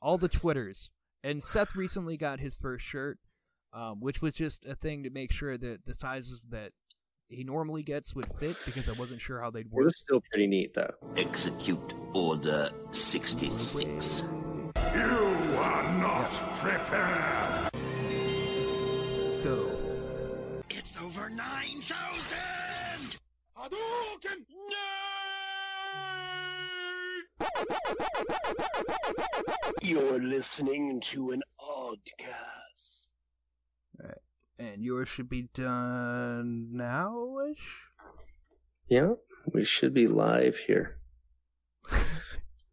all the twitters. And Seth recently got his first shirt, um, which was just a thing to make sure that the sizes that he normally gets would fit because I wasn't sure how they'd work. It work. was still pretty neat though. Execute Order 66. You are not prepared. Go. You're listening to an oddcast. And yours should be done now-ish? Yeah, we should be live here.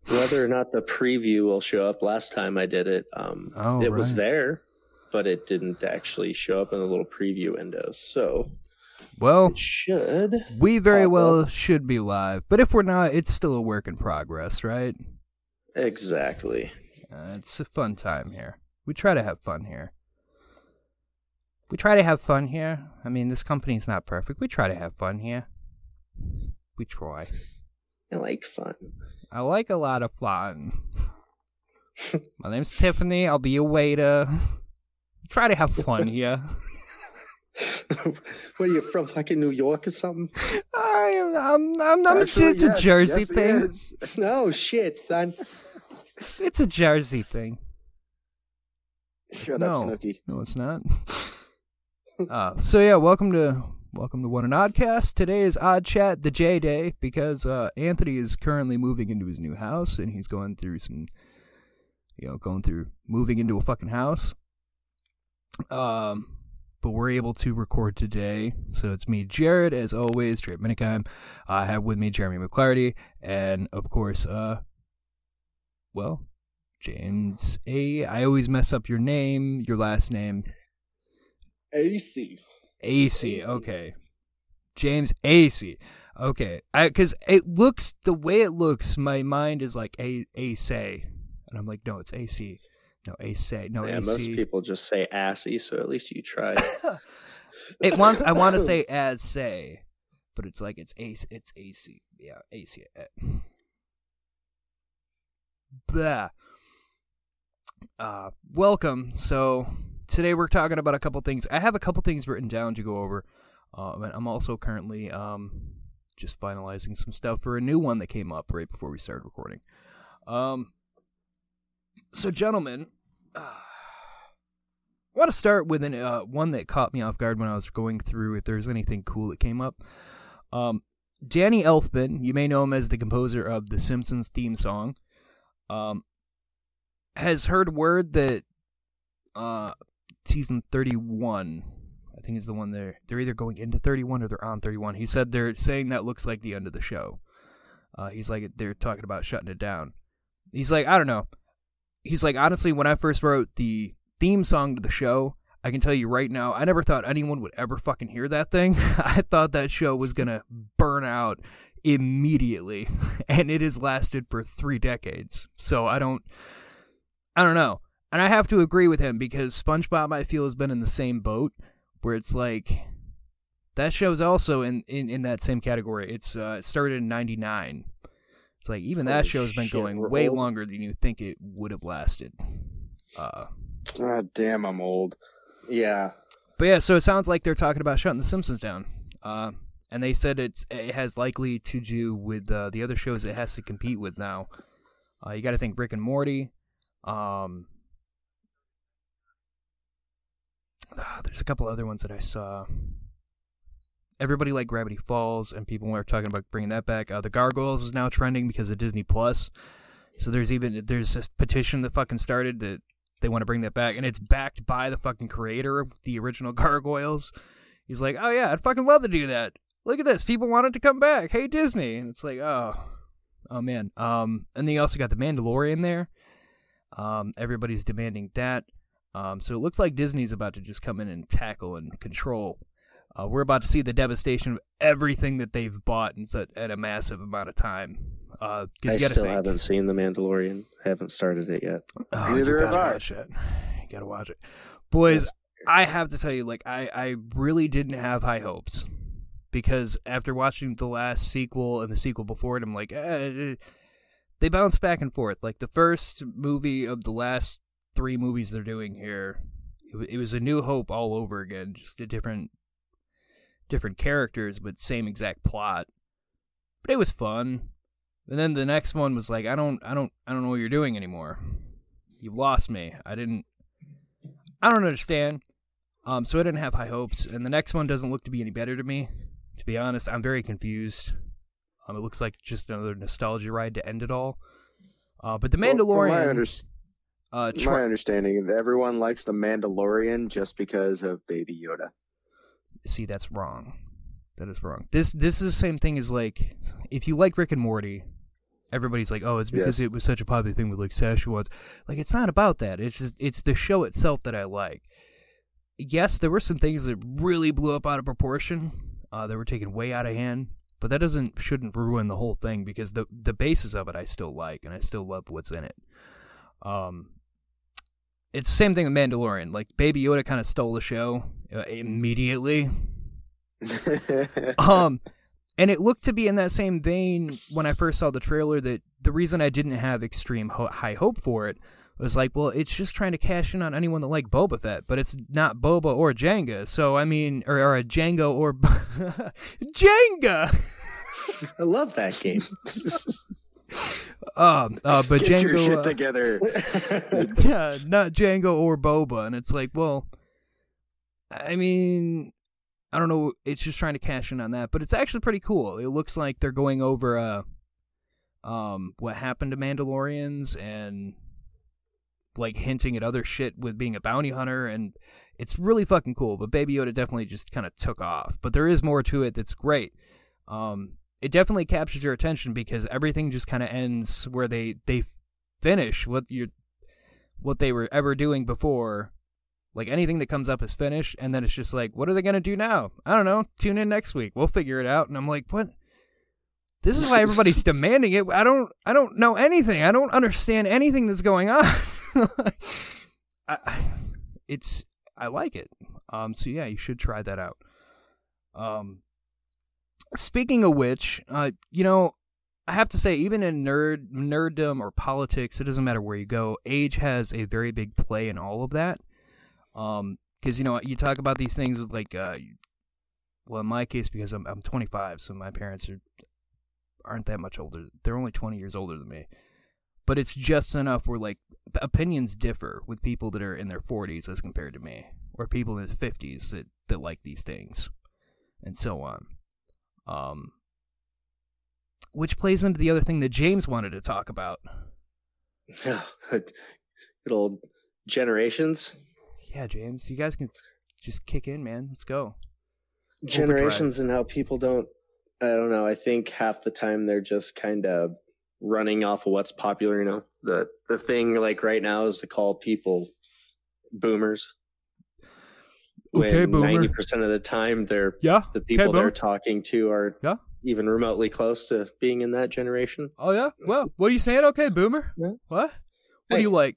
Whether or not the preview will show up, last time I did it, um, Oh, it was there, but it didn't actually show up in the little preview windows. So Well, it should. we very well up. should be live, but if we're not, it's still a work in progress, right? Exactly. Uh, it's a fun time here. We try to have fun here. We try to have fun here. I mean, this company's not perfect. We try to have fun here. We try. I like fun. I like a lot of fun. My name's Tiffany. I'll be your waiter. Try to have fun here. what are you from? Fucking New York or something? I am. I'm. I'm, I'm Actually, it's a Jersey yes, thing. is. Oh shit, son. It's a Jersey thing. Shut no, up, Snooki. no, it's not. uh, so yeah, welcome to welcome to One an Oddcast. Today is Odd Chat, the J Day, because uh, Anthony is currently moving into his new house, and he's going through some, you know, going through moving into a fucking house. Um, but we're able to record today, so it's me, Jared, as always, Jared Minikheim. I have with me Jeremy McClarty, and of course, uh, well, James A. I always mess up your name, your last name. AC. AC. Okay. James AC. Okay. Cuz it looks the way it looks, my mind is like A AC. And I'm like, no, it's AC. No, AC. No, yeah, AC. most people just say assy, so at least you tried. it wants I want to say as say, but it's like it's AC it's AC. Yeah, AC. Blah. Uh, welcome. So today we're talking about a couple things. I have a couple things written down to go over. Um, and I'm also currently um just finalizing some stuff for a new one that came up right before we started recording. Um. So, gentlemen, I want to start with an, uh, one that caught me off guard when I was going through if there's anything cool that came up. Um, Danny Elfman, you may know him as the composer of the Simpsons theme song, um, has heard word that uh, season 31, I think is the one they're they're either going into 31 or they're on 31. He said they're saying that looks like the end of the show. Uh, he's like they're talking about shutting it down. He's like I don't know. He's like honestly, when I first wrote the theme song to the show, I can tell you right now, I never thought anyone would ever fucking hear that thing. I thought that show was gonna burn out immediately, and it has lasted for three decades. So I don't, I don't know, and I have to agree with him because SpongeBob, I feel, has been in the same boat where it's like that show's also in in, in that same category. It's uh, it started in '99. It's like even that show's been shit, going way old. longer than you think it would have lasted. Uh, God damn, I'm old. Yeah. But yeah, so it sounds like they're talking about shutting The Simpsons down. Uh, and they said it's it has likely to do with uh, the other shows it has to compete with now. Uh, you got to think Rick and Morty. Um, ah, there's a couple other ones that I saw. Everybody like Gravity Falls, and people were talking about bringing that back. Uh, the Gargoyles is now trending because of Disney Plus. So there's even there's this petition that fucking started that they want to bring that back, and it's backed by the fucking creator of the original Gargoyles. He's like, "Oh yeah, I'd fucking love to do that. Look at this, people want it to come back. Hey Disney," and it's like, "Oh, oh man." Um, and then you also got the Mandalorian there. Um, everybody's demanding that. Um, so it looks like Disney's about to just come in and tackle and control. Uh, we're about to see the devastation of everything that they've bought in such at a massive amount of time. Uh, 'cause I you still think, haven't seen The Mandalorian. I haven't started it yet. Oh, Neither you have gotta I. watch it. You gotta watch it, boys. Yes. I have to tell you, like, I I really didn't have high hopes because after watching the last sequel and the sequel before it, I'm like, eh, they bounce back and forth. Like the first movie of the last three movies they're doing here, it, it was a New Hope all over again, just a different, different characters, but same exact plot. But it was fun. And then the next one was like, I don't, I don't, I don't know what you're doing anymore. You've lost me. I didn't. I don't understand. Um, so I didn't have high hopes, and the next one doesn't look to be any better to me. To be honest, I'm very confused. Um, it looks like just another nostalgia ride to end it all. Uh, but the Well, Mandalorian, my, unders- uh, my understanding, everyone likes the Mandalorian just because of Baby Yoda. See that's wrong. That is wrong. This this is the same thing as like if you like Rick and Morty, everybody's like, oh, it's because Yes. it was such a popular thing with like Sasquatch. Like it's not about that. It's just it's the show itself that I like. Yes, there were some things that really blew up out of proportion. Uh, that were taken way out of hand. But that doesn't shouldn't ruin the whole thing because the the basis of it I still like and I still love what's in it. Um, it's the same thing with Mandalorian. Like Baby Yoda kind of stole the show uh, immediately. Um, and it looked to be in that same vein when I first saw the trailer. That the reason I didn't have extreme ho- high hope for it was like, well, it's just trying to cash in on anyone that liked Boba Fett, but it's not Boba or Jenga. So I mean, or, or a Jango or Jenga. I love that game. Um, uh, but Get your Jango, shit uh, together. yeah, not Jango or Boba, and it's like, well, I mean, I don't know. It's just trying to cash in on that, but it's actually pretty cool. It looks like they're going over uh, um, what happened to Mandalorians and like hinting at other shit with being a bounty hunter, and it's really fucking cool. But Baby Yoda definitely just kind of took off, but there is more to it that's great. Um, it definitely captures your attention because everything just kind of ends where they they finish what you what they were ever doing before. Like anything that comes up is finished, and then it's just like, what are they gonna do now? I don't know. Tune in next week. We'll figure it out. And I'm like, what? This is why everybody's demanding it. I don't. I don't know anything. I don't understand anything that's going on. I, it's. I like it. Um. So yeah, you should try that out. Um. Speaking of which, uh, you know, I have to say, even in nerd nerddom or politics, it doesn't matter where you go. Age has a very big play in all of that. Um, because you know you talk about these things with like, uh, well, in my case, because I'm I'm 25, so my parents are aren't that much older. They're only 20 years older than me, but it's just enough where like opinions differ with people that are in their 40s as compared to me, or people in their 50s that that like these things, and so on. Um, which plays into the other thing that James wanted to talk about. Yeah, Good old generations. Yeah, James, you guys can just kick in, man. Let's go. Generations and how people don't. I don't know. I think half the time they're just kind of running off of what's popular. You know, the the thing like right now is to call people boomers. Okay, boomer. Ninety percent of the time, they're Yeah. the people boomer. they're talking to are Yeah. even remotely close to being in that generation. Oh yeah. Well, what are you saying? Okay, boomer. Yeah. What? What do Hey. you like?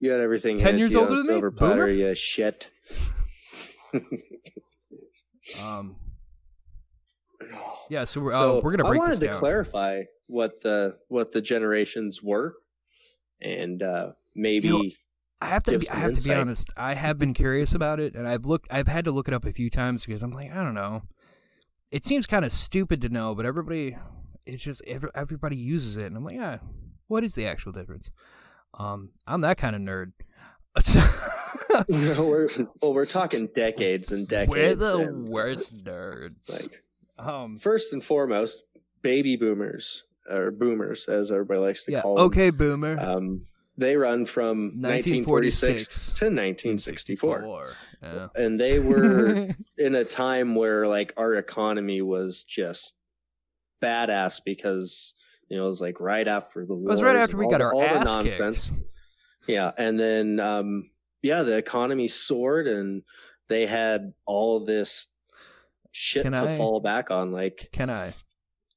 You had everything. 10 years older on than me? silver platter, Boomer? you shit. Um. Yeah. So we're So uh, we're gonna I wanted this to clarify what the what the generations were, and uh, maybe You know, I have to. Be, I have to be honest. I have been curious about it, and I've looked. I've had to look it up a few times because I'm like, I don't know. It seems kind of stupid to know, but everybody, it's just every, everybody uses it, and I'm like, yeah. What is the actual difference? Um, I'm that kind of nerd. No, we're well, we're talking decades and decades. We're the and, worst nerds. Like um, first and foremost, baby boomers or boomers, as everybody likes to yeah. call them. Okay, boomer. Um, they run from 1946 to 1964, Yeah. and they were in a time where like our economy was just badass because you know it was like right after the war. It was right after we got our all ass the kicked. nonsense. Yeah, and then um, yeah, the economy soared, and they had all this shit Can to I- fall back on. Like Can I?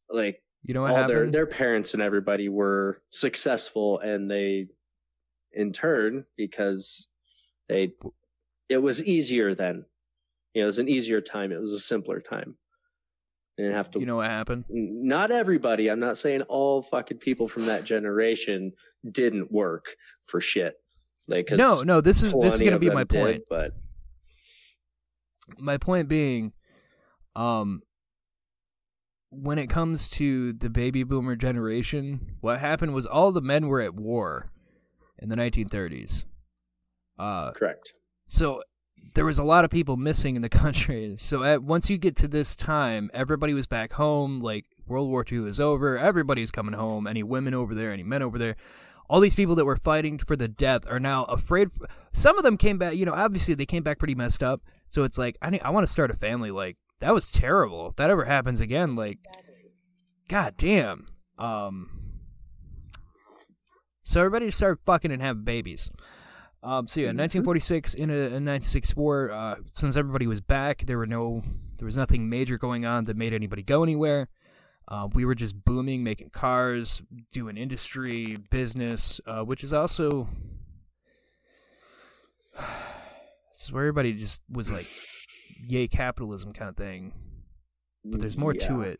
like You know what all their happened? their parents and everybody were successful, and they in turn because they it was easier then. You know, it was an easier time. It was a simpler time. and have to You know what happened? not everybody. I'm not saying all fucking people from that generation didn't work for shit. Like No, no. This is this is gonna be them my did, point. but my point being, um, when it comes to the baby boomer generation, what happened was all the men were at war in the 1930s. Uh, correct. so there was a lot of people missing in the country. So at, once you get to this time, everybody was back home. Like World War II is over. Everybody's coming home. Any women over there, any men over there. All these people that were fighting for the death are now afraid. Some of them came back. You know, obviously they came back pretty messed up. So it's like I need, I want to start a family. Like that was terrible. If that ever happens again, like, god damn. Um. So everybody just started fucking and having babies. Um, so yeah, 1946 in, a, in 1964. Uh, since everybody was back, there were no, there was nothing major going on that made anybody go anywhere. Uh, we were just booming, making cars, doing industry, business, uh, which is also, this is where everybody just was like, "Yay, capitalism" kind of thing. But there's more to it.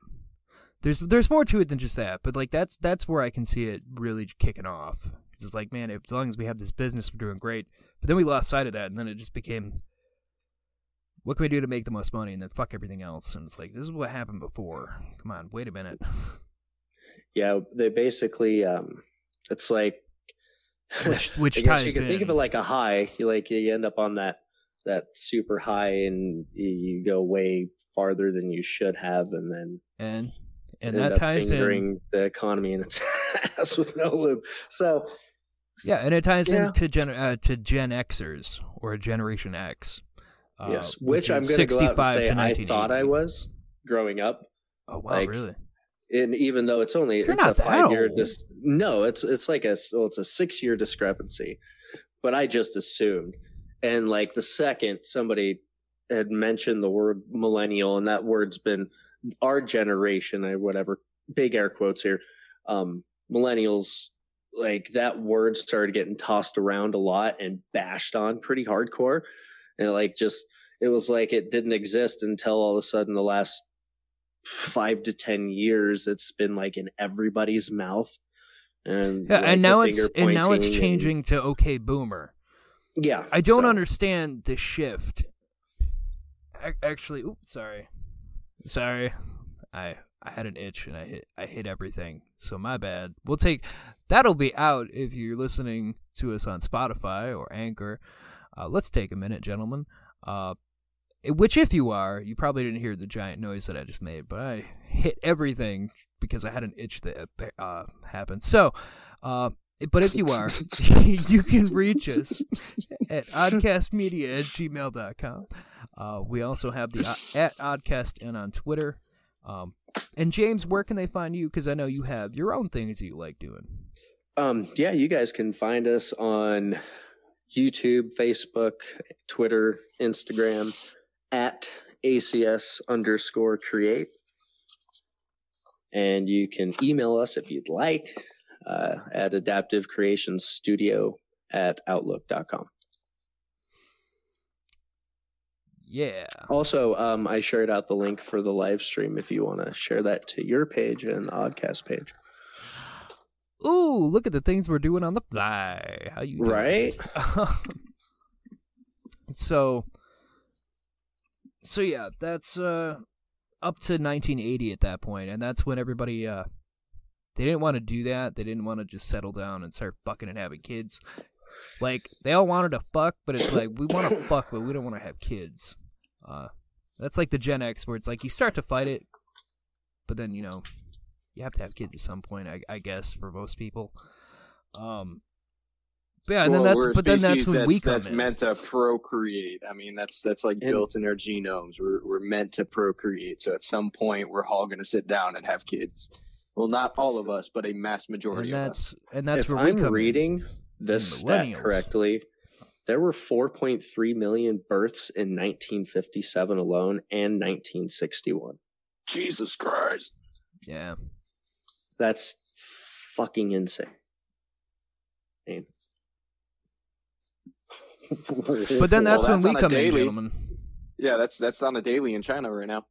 There's there's more to it than just that. But like that's that's where I can see it really kicking off. 'Cause It's like, man, if, as long as we have this business, we're doing great. But then we lost sight of that, and then it just became, what can we do to make the most money, and then fuck everything else. And it's like, this is what happened before. Come on, wait a minute. Yeah, they basically um it's like Which which I guess you can think of it like a high. You like you end up on that that super high and you- you go way farther than you should have and then and and that ties in. the economy in its ass with no lube. So Yeah, and it ties Yeah. into Gen uh, to Gen Xers or Generation X. Uh, yes, which, I'm is going to go out and say I thought I was growing up. Oh wow, like, really? And even though it's only You're it's a five year dis- no, it's it's like a well, it's a six year discrepancy. But I just assumed. And like the second somebody had mentioned the word millennial and that word's been our generation or whatever, big air quotes here. Um millennials like that word started getting tossed around a lot and bashed on pretty hardcore. And like just it was like it didn't exist until all of a sudden the last five to ten years it's been like in everybody's mouth and Yeah, like, and now it's and now it's pointing and- changing to okay boomer. yeah I don't so- understand the shift. Ac- Actually, oops, sorry, sorry, I I had an itch and I hit I hit everything. So my bad. We'll take that'll be out if you're listening to us on Spotify or Anchor. Uh, let's take a minute, gentlemen. Uh, which if you are, you probably didn't hear the giant noise that I just made, but I hit everything because I had an itch that uh, happened. So, uh, but if you are, you can reach us at oddcastmedia at gmail.com. Uh, we also have the uh, at oddcast and on Twitter. Um, and James, where can they find you? Because I know you have your own things that you like doing. um yeah you guys can find us on youtube facebook twitter instagram at acs underscore create and you can email us if you'd like uh, at adaptive creations studio at outlook.com Yeah. Also, um, I shared out the link for the live stream if you want to share that to your page and the Oddcast page. Ooh, look at the things we're doing on the fly. How you doing? Right? so so yeah, that's uh up to 1980 at that point, and that's when everybody uh they didn't want to do that. They didn't want to just settle down and start fucking and having kids. Like they all wanted to fuck, but it's like we want to fuck, but we don't want to have kids. Uh, that's like the Gen X, where it's like you start to fight it, but then you know you have to have kids at some point. I, I guess for most people. Um, but yeah, and Well, then that's but then that's species when that's, we come that's in. meant to procreate. I mean, that's that's like And- built in our genomes. We're we're meant to procreate. So at some point, we're all going to sit down and have kids. Well, not all of us, but a mass majority and of us. that's and that's if where we I'm come in. reading this And stat correctly, there were 4.3 million births in 1957 alone and 1961. Jesus Christ! Yeah, That's fucking insane. but then Well, that's when that's we on a come in, gentlemen. Yeah, that's that's on a daily in China right now.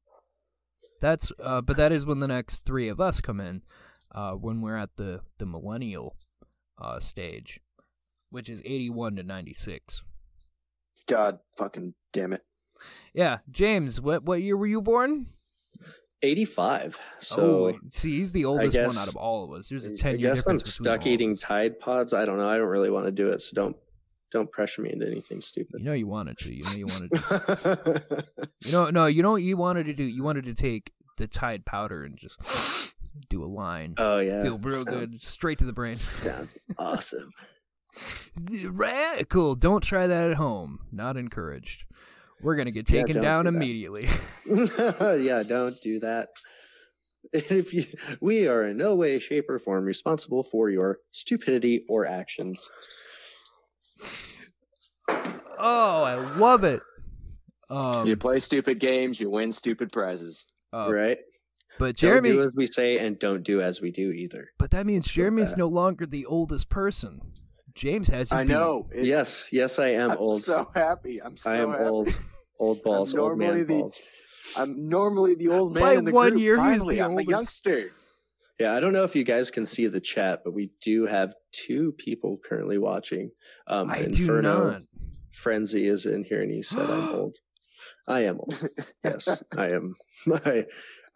that's uh, but that is when the next three of us come in, uh, when we're at the the millennial uh, stage, which is eighty one to ninety six. God fucking damn it. Yeah, James, what what year were you born? 85. So oh, see, he's the oldest one out of all of us. There's a ten year guess I'm stuck eating us. Tide Pods. I don't know. I don't really want to do it, so don't don't pressure me into anything stupid. You know you wanted to. You know you wanted to. you know no. You know what you wanted to do. You wanted to take the Tide powder and just do a line. oh yeah, Feel real Sound- good, straight to the brain. Sounds awesome. Radical. Don't try that at home. Not encouraged. We're gonna get taken don't down do immediately. yeah, don't do that. If you, we are in no way, shape, or form responsible for your stupidity or actions. oh, I love it. Um, you play stupid games, you win stupid prizes. uh, right? But Don't Jeremy, do as we say, and don't do as we do either. but that means Jeremy's bad. no longer the oldest person. James has. I be- know. It- yes, yes, I am I'm old. so happy. I'm so happy. I am happy. old. Old balls, old normally man the- balls. I'm normally the old man By in the one group. year, he's Finally, the I'm oldest. a youngster. Yeah, I don't know if you guys can see the chat, but we do have two people currently watching. Um, I Inferno do not. Frenzy is in here, and he said, "I'm old." I am old. Yes, I am. I,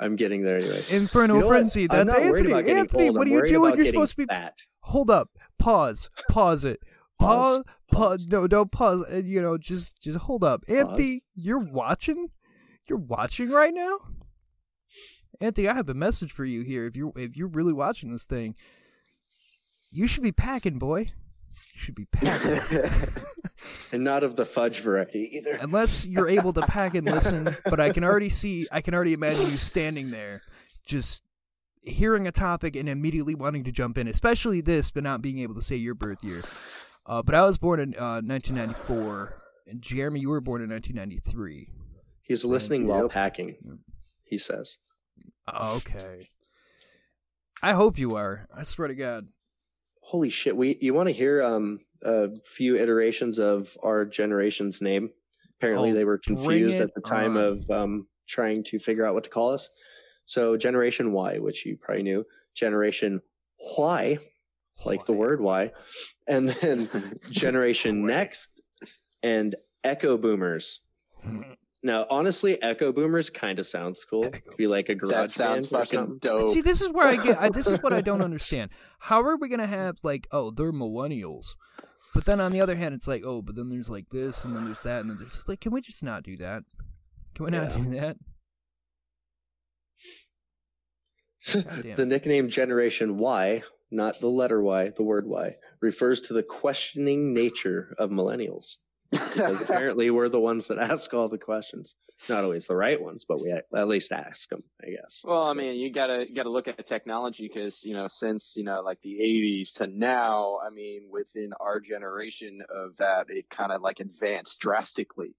I'm getting there, anyways. Inferno You know? Frenzy. I'm That's Anthony. Anthony, old. what I'm are you doing? You're supposed to be. fat. Hold up. Pause. Pause it. Pause. Pause. Pause. No, don't pause. Uh, You know, just just hold up. Anthony, you're watching. You're watching right now. Anthony, I have a message for you here. If you're if you're really watching this thing, you should be packing, boy. You should be packing. and not of the fudge variety either. Unless you're able to pack and listen, but I can already see, I can already imagine you standing there, just hearing a topic and immediately wanting to jump in, especially this, but not being able to say your birth year. Uh, but I was born in uh, 1994, and Jeremy, you were born in 1993. He's listening while Yep. packing. He says. Okay. I hope you are. I swear to God. Holy shit! We you want to hear um a few iterations of our generation's name? Apparently, Oh, they were confused at the time on. of um trying to figure out what to call us. So, Generation Y, which you probably knew, Generation Y, like the word Y, and then Generation Next and Echo Boomers. Now, honestly, Echo Boomers kind of sounds cool. Echo. Be like a garage that sounds band fucking dope. See, this is where I get. I, this is what I don't understand. How are we gonna have like, oh, they're millennials, but then on the other hand, it's like, oh, but then there's like this, and then there's that, and then there's just like, can we just not do that? Can we not Yeah. do that? The nickname Generation Y, not the letter Y, the word Y, refers to the questioning nature of millennials. Because apparently we're the ones that ask all the questions. Not always the right ones, but we at at least ask them, I guess. Well, I So- mean, you gotta gotta look at the technology because you know, since you know, like the '80s to now, I mean, within our generation of that, it kind of like advanced drastically.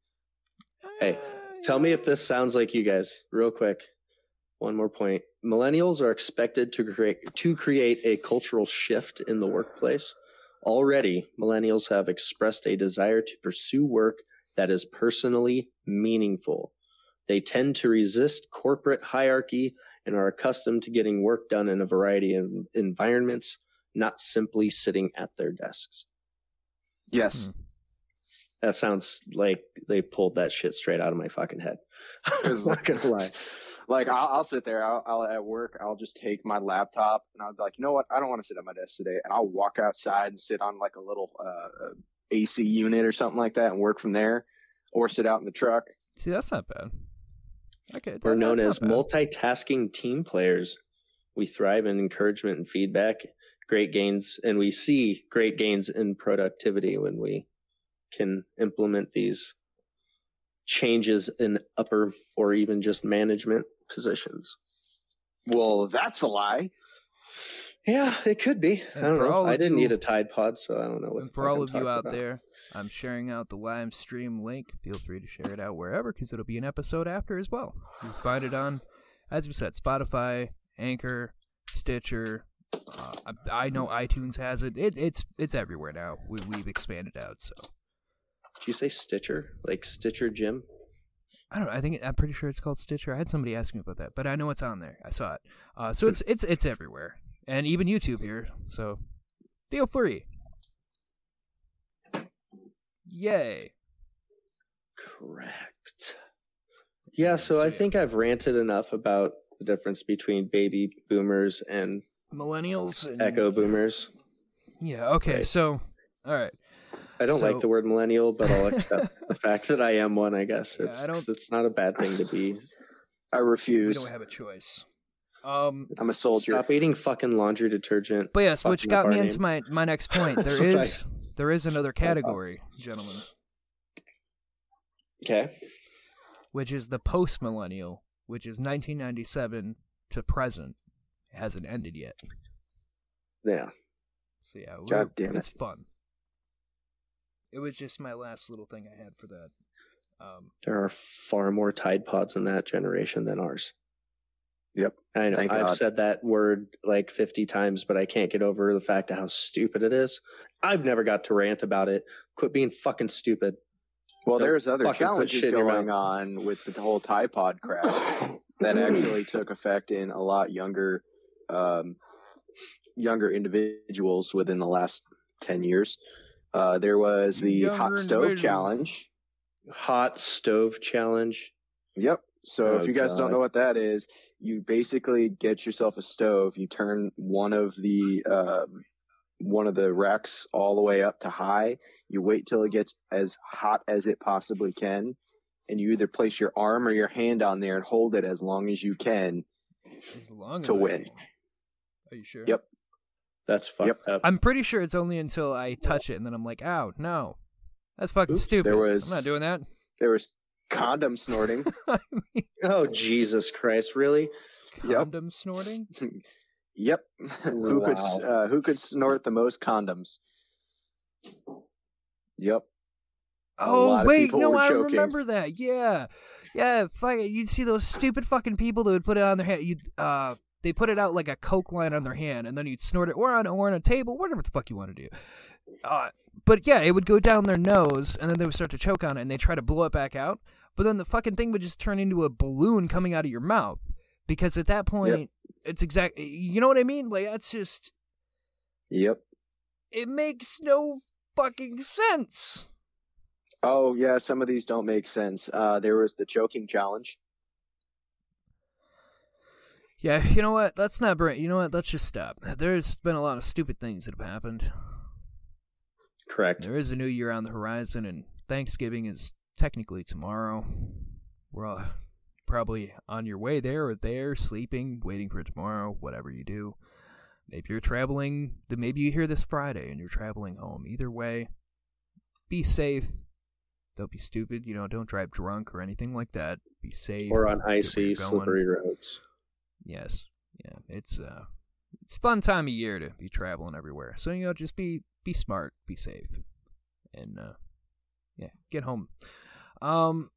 Hey, Uh, Tell me if this sounds like you guys, real quick. One more point. Millennials are expected to create to create a cultural shift in the workplace. Already, millennials have expressed a desire to pursue work that is personally meaningful. They tend to resist corporate hierarchy and are accustomed to getting work done in a variety of environments, not simply sitting at their desks. Yes, hmm. That sounds like they pulled that shit straight out of my fucking head. I'm not gonna lie. Like I'll, I'll sit there, I'll, I'll at work, I'll just take my laptop and I'll be like, you know what, I don't want to sit at my desk today, and I'll walk outside and sit on like a little uh, AC unit or something like that and work from there, or sit out in the truck. See, that's not bad. Okay, We're known as bad. multitasking team players. We thrive in encouragement and feedback, great gains, and we see great gains in productivity when we can implement these changes in upper or even just management positions. Well, that's a lie. Yeah, it could be. And I don't know. I didn't you- need a Tide Pod, so I don't know what. And the for fuck all I'm of you out about. there, I'm sharing out the live stream link. Feel free to share it out wherever because it'll be an episode after as well. You can find it on, as we said, Spotify, Anchor, Stitcher. Uh, I, I know iTunes has it. it. It's it's everywhere now. We, we've expanded out. So Did you say Stitcher? Like Stitcher Jim? I don't. know. I think I'm pretty sure it's called Stitcher. I had somebody ask me about that, but I know it's on there. I saw it. Uh, so it's it's it's everywhere, and even YouTube here. So feel free. Yay! Correct. Yeah, so I think I've ranted enough about the difference between baby boomers and Millennials. And, echo boomers. Yeah. Okay. Right. So, all right. I don't So- like the word millennial, but I'll accept the fact that I am one. I guess Yeah, it's I don't- it's not a bad thing to be. I We refuse. don't have a choice. Um. I'm a soldier. Stop eating fucking laundry detergent. But yes, which got me party. into my my next point. That's There what is there is another category, gentlemen, Okay. which is the post millennial, which is 1997 to present. It hasn't ended yet. Yeah. So yeah, God damn it. it's fun. It was just my last little thing I had for that. Um, There are far more Tide Pods in that generation than ours. Yep. I know. Thank I've God. said that word like 50 times, but I can't get over the fact of how stupid it is. I've never got to rant about it. Quit being fucking stupid. Well, Don't there's other challenges shit in your going on with the whole Tide Pod crap that actually took effect in a lot younger, um, younger individuals within the last ten years. Uh, there was the Younger hot stove challenge. Hot stove challenge. Yep. So Oh, if you guys don't know what that is, you basically get yourself a stove. You turn one of the um, one of the racks all the way up to high. You wait till it gets as hot as it possibly can, and you either place your arm or your hand on there and hold it as long as you can. as long as To I win. can. Are you sure? Yep. That's fucked Yep. up. I'm pretty sure it's only until I touch it and then I'm like, ow, no. That's fucking Oops, stupid. there was- I'm not doing that. There was condom snorting. Oh Jesus Christ! Really? Yep. Condom snorting? yep. who could uh, who could snort the most condoms? Yep. A Oh wait, no, I choking. remember that. Yeah, yeah. Fuck, it, you'd see those stupid fucking people that would put it on their head. You, uh, they put it out like a coke line on their hand, and then you'd snort it, or on or on a table, whatever the fuck you want to do. Uh, but yeah, it would go down their nose, and then they would start to choke on it, and they try to blow it back out. But then the fucking thing would just turn into a balloon coming out of your mouth, because at that point, it's exactly You know what I mean? Like that's just Yep. it makes no fucking sense. Oh yeah, some of these don't make sense. Uh, there was the choking challenge. Yeah, you know what? Let's not bring. You know what? Let's just stop. There's been a lot of stupid things that have happened. Correct. There is a new year on the horizon, and Thanksgiving is technically tomorrow. We're all probably on your way there or there, sleeping, waiting for tomorrow, whatever you do. Maybe you're traveling. Then maybe you hear this Friday and you're traveling home. Either way, be safe. Don't be stupid. You know, don't drive drunk or anything like that. Be safe. Or on icy, slippery roads. Yes. Yeah. It's uh it's a fun time of year to be traveling everywhere. So you know, just be be smart, be safe. And uh yeah, get home. Um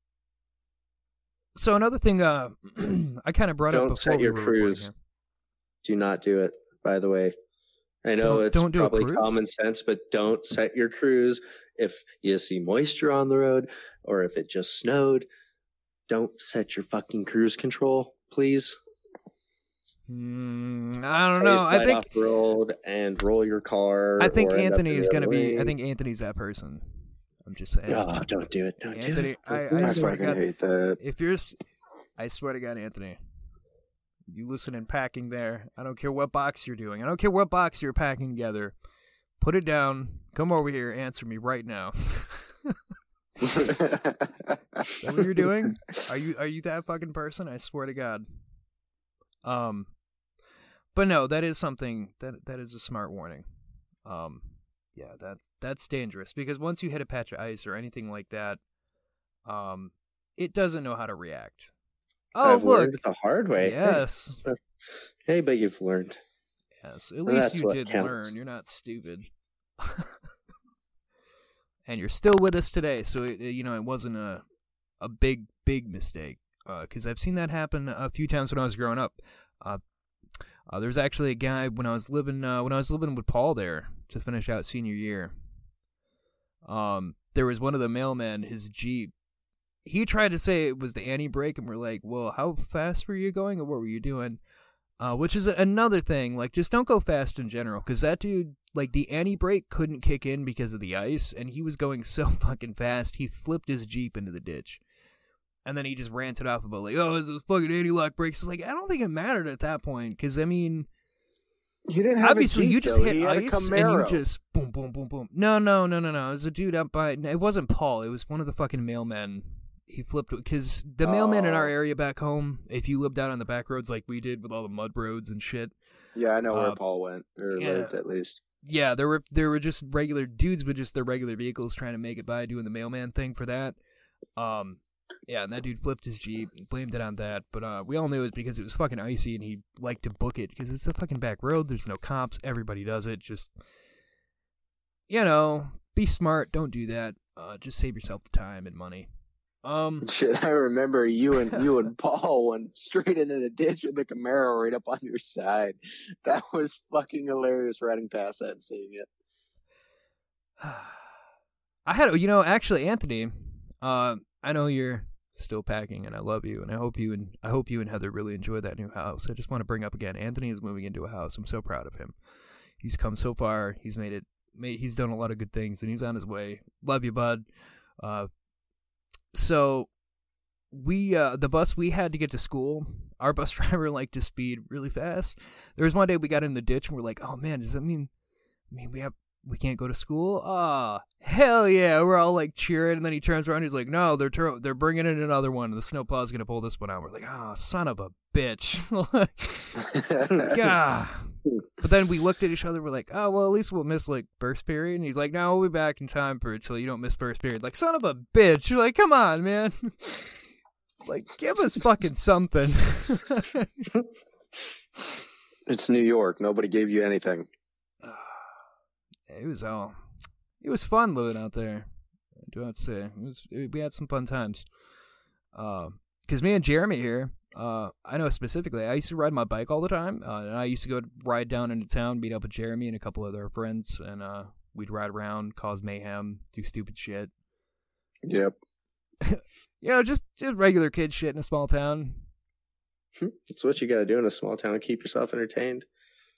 so another thing uh I kind of brought up Don't before set your recording cruise. Do not do it. By the way, I know Don't- it's don't do probably common sense, but don't set your cruise if you see moisture on the road or if it just snowed. Don't set your fucking cruise control, please. Mm, I don't know. I think off road and roll your car. I think or end up Anthony is going to be I think Anthony's that person. I'm just saying. Oh, don't do it. Don't Anthony, do it. I, I I swear to God, hate that. if you're, I swear to God, Anthony, you listen and packing there. I don't care what box you're doing. I don't care what box you're packing together. Put it down. Come over here. Answer me right now. What you're doing? Are you are you that fucking person? I swear to God. Um, but no, that is something that that is a smart warning. Um, yeah, that's that's dangerous because once you hit a patch of ice or anything like that, um, it doesn't know how to react. Oh I've look, the hard way. yes, Hey, but you've learned. yes. At least you did counts. learn. You're not stupid. and you're still with us today, so it, you know it wasn't a a big big mistake. Because I've seen that happen a few times when I was growing up. Uh, uh, there was actually a guy when I was living uh, when I was living with Paul there to finish out senior year. Um, there was one of the mailmen, his Jeep. he tried to say it was the anti brake, and we're like, well, how fast were you going, or what were you doing? Uh, which is another thing. Like, just don't go fast in general, because that dude, like, the anti brake couldn't kick in because of the ice, and he was going so fucking fast, he flipped his jeep into the ditch. And then he just ranted off about like, oh, it's fucking anti lock brakes. It's like I don't think it mattered at that point because I mean, He didn't have obviously a Jeep, you just though. hit ice and you just boom, boom, boom, boom. No, no, no, no, no. It was a dude up by. It wasn't Paul. It was one of the fucking mailmen. He flipped because the mailman in our Oh. area back home. If you lived out on the back roads like we did with all the mud roads and shit, Yeah, I know where Uh, Paul went or yeah. lived at least. yeah, there were there were just regular dudes with just their regular vehicles trying to make it by doing the mailman thing for that. Um, yeah, and that dude flipped his jeep, and blamed it on that. But uh, we all knew it was because it was fucking icy, and he liked to book it because it's a fucking back road. There's no cops. Everybody does it. Just you know, be smart. Don't do that. Uh, just save yourself the time and money. Um, Shit, I remember you and you and Paul went straight into the ditch with the Camaro right up on your side. That was fucking hilarious riding past that and seeing it. I had, you know, actually, Anthony. Uh, I know you're still packing, and I love you, and I hope you and I hope you and Heather really enjoy that new house. I just want to bring up again, Anthony is moving into a house. I'm so proud of him. He's come so far. He's made it. Made, he's done a lot of good things, and he's on his way. Love you, bud. Uh, so we uh the bus we had to get to school our bus driver liked to speed really fast there was one day we got in the ditch and we're like oh man does that mean I mean we have we can't go to school ah hell yeah we're all like cheering and then he turns around he's like no they're tur- they're bringing in another one the snowplow's gonna pull this one out we're like oh son of a bitch God. Ah. But then we looked at each other. We're like, oh well, at least we'll miss like first period. And he's like, no, we'll be back in time for it, so you don't miss first period. Like, son of a bitch. You're like, come on, man. like, give us fucking something. It's New York. Nobody gave you anything. Ah. It was all. It was fun living out there. I do to say, it was. It, we had some fun times. Uh, because me and Jeremy here, uh, I know specifically, I used to ride my bike all the time, uh, and I used to go ride down into town, meet up with Jeremy and a couple other friends, and uh, we'd ride around, cause mayhem, do stupid shit. Yep. You know, just just regular kid shit in a small town. That's what you got to do in a small town. To keep yourself entertained.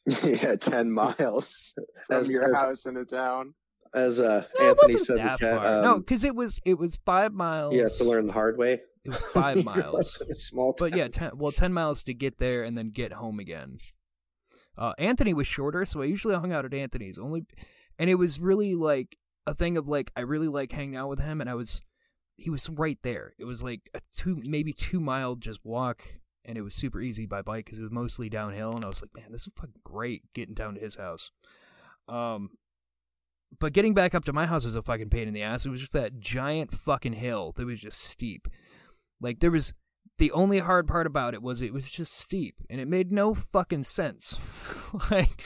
yeah, ten miles from As- your as- house into town. As uh, No, it Anthony wasn't said, that the cat, far. um, no, because it was it was five miles. Yeah, have to learn the hard way. It was five miles. in small town. But yeah, ten, well, ten miles to get there and then get home again. Uh, Anthony was shorter, so I usually hung out at Anthony's only, and it was really like a thing of like I really like hanging out with him, and I was, he was right there. It was like a two maybe two mile just walk, and it was super easy by bike because it was mostly downhill, and I was like, man, this is fucking great getting down to his house. Um, but getting back up to my house was a fucking pain in the ass. It was just that giant fucking hill that was just steep. Like there was the only hard part about it was it was just steep and it made no fucking sense. like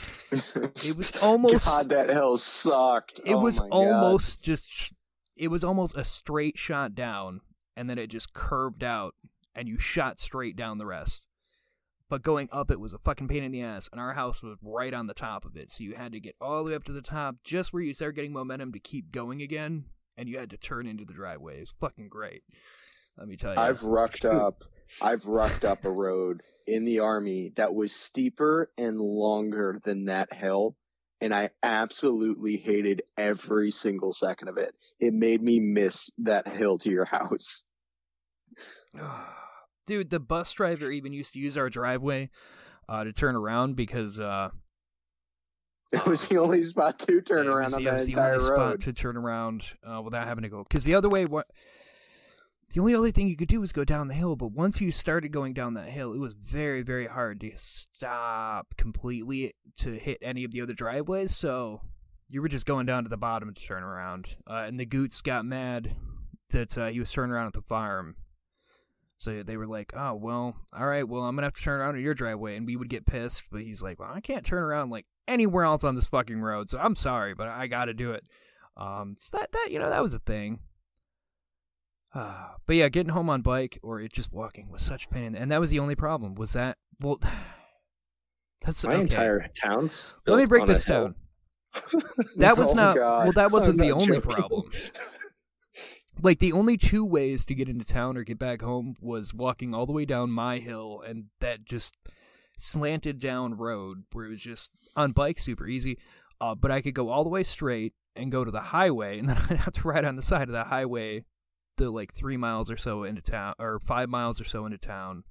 it was almost God, that hill sucked. it Oh was my God. almost just it was almost a straight shot down and then it just curved out and you shot straight down the rest. But going up it was a fucking pain in the ass and our house was right on the top of it. So you had to get all the way up to the top just where you start getting momentum to keep going again and you had to turn into the driveway. It was fucking great. Let me tell you. I've rucked up. I've rucked up a road in the army that was steeper and longer than that hill, and I absolutely hated every single second of it. It made me miss that hill to your house. Dude, the bus driver even used to use our driveway uh, to turn around because uh, It was the only spot to turn it around on yeah, it that was the entire only spot road. to turn around uh, without having to go. Because the other way, what the only other thing you could do was go down the hill. But once you started going down that hill, it was very, very hard to stop completely to hit any of the other driveways. So you were just going down to the bottom to turn around. Uh, and the Goots got mad that uh, he was turning around at the farm. So they were like, "Oh well, all right. Well, I'm gonna have to turn around in your driveway," and we would get pissed. But he's like, "Well, I can't turn around like anywhere else on this fucking road, so I'm sorry, but I got to do it." Um, so that that you know that was a thing. Uh, but yeah, getting home on bike or it just walking was such a pain, and that was the only problem. Was that well? That's My okay. entire town's. Let me break this down. That was Oh, not God. well. That wasn't I'm the not only joking. problem. like the only two ways to get into town or get back home was walking all the way down my hill and that just slanted down road where it was just on bike super easy. Uh, but I could go all the way straight and go to the highway, and then I'd have to ride on the side of the highway, the like three miles or so into town, or five miles or so into town.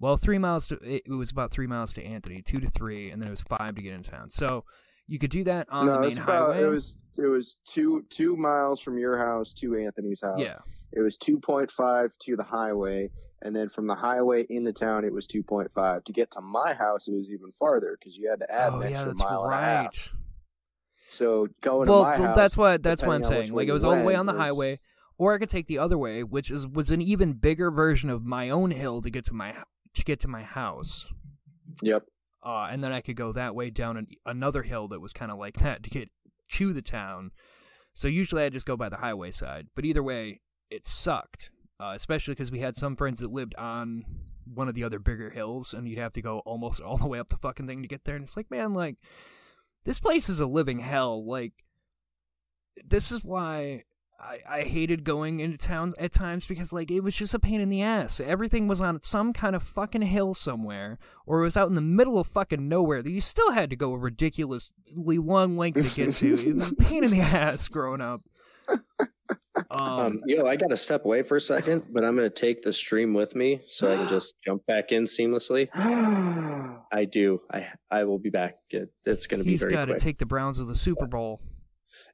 Well, three miles to it was about three miles to Anthony, two to three, and then it was five to get into town. So you could do that on no, the main it's about, highway. It was it was two two miles from your house to Anthony's house. yeah, It was two point five to the highway, and then from the highway into town, it was two point five. To get to my house, it was even farther because you had to add oh an yeah, extra mile and a half. So going well, to my house, that's what that's what I'm depending on which saying. Like it was all the way on the was- highway, or I could take the other way, which is was an even bigger version of my own hill to get to my to get to my house. Yep. Uh, and then I could go that way down an, another hill that was kind of like that to get to the town. So usually I just go by the highway side, but either way, it sucked. Uh, especially because we had some friends that lived on one of the other bigger hills, and you'd have to go almost all the way up the fucking thing to get there. And it's like, man, like this place is a living hell. Like this is why I, I hated going into towns at times because like it was just a pain in the ass. Everything was on some kind of fucking hill somewhere, or it was out in the middle of fucking nowhere that you still had to go a ridiculously long length to get to. it was a pain in the ass growing up. Um, Um, yo, I got to step away for a second, but I'm going to take the stream with me so I can just jump back in seamlessly. I do. I I will be back. It, it's going to be he's very got to take the Browns to the Super Bowl.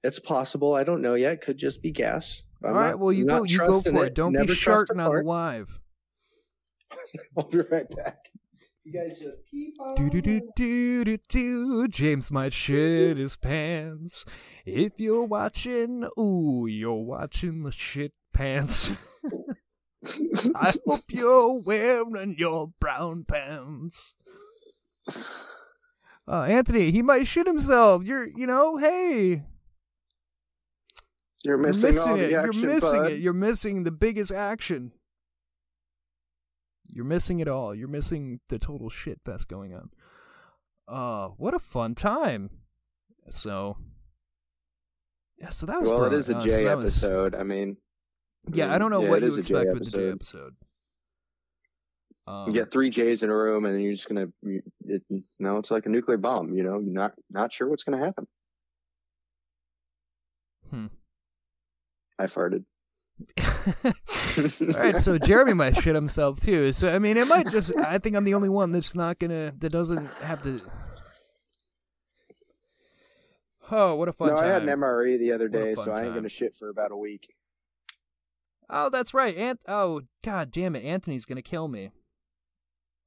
It's possible. I don't know yet. Could just be gas. I'm All right, not- well you go you go for it. Don't Never be sharting on the live. I'll be right back. You guys just keep on. Do do do do do do. James might shit his pants. If you're watching, ooh, you're watching the shit pants. I hope you're wearing your brown pants. Uh, Anthony, he might shit himself. You're, you know, hey, You're you're missing, missing all it. the action, you're missing bud. it. You're missing the biggest action. You're missing it all. You're missing the total shit fest going on. Uh, what a fun time. So, yeah, so that was Well, it growing- is a uh, so that was- episode. I mean, yeah, I don't know yeah, what you J expect with the J episode. episode. Um, You get three J's in a room, and you're just gonna, you, it, you know, it's like a nuclear bomb. You know, you're not not sure what's gonna happen. Hmm. I farted. All right, so Jeremy might shit himself too. So I mean, it might just. I think I'm the only one that's not gonna. That doesn't have to. Oh, what a fun no, time! I had an MRE the other day, so I ain't gonna shit for about a week. Oh, that's right. Ant. Oh, god damn it! Anthony's gonna kill me.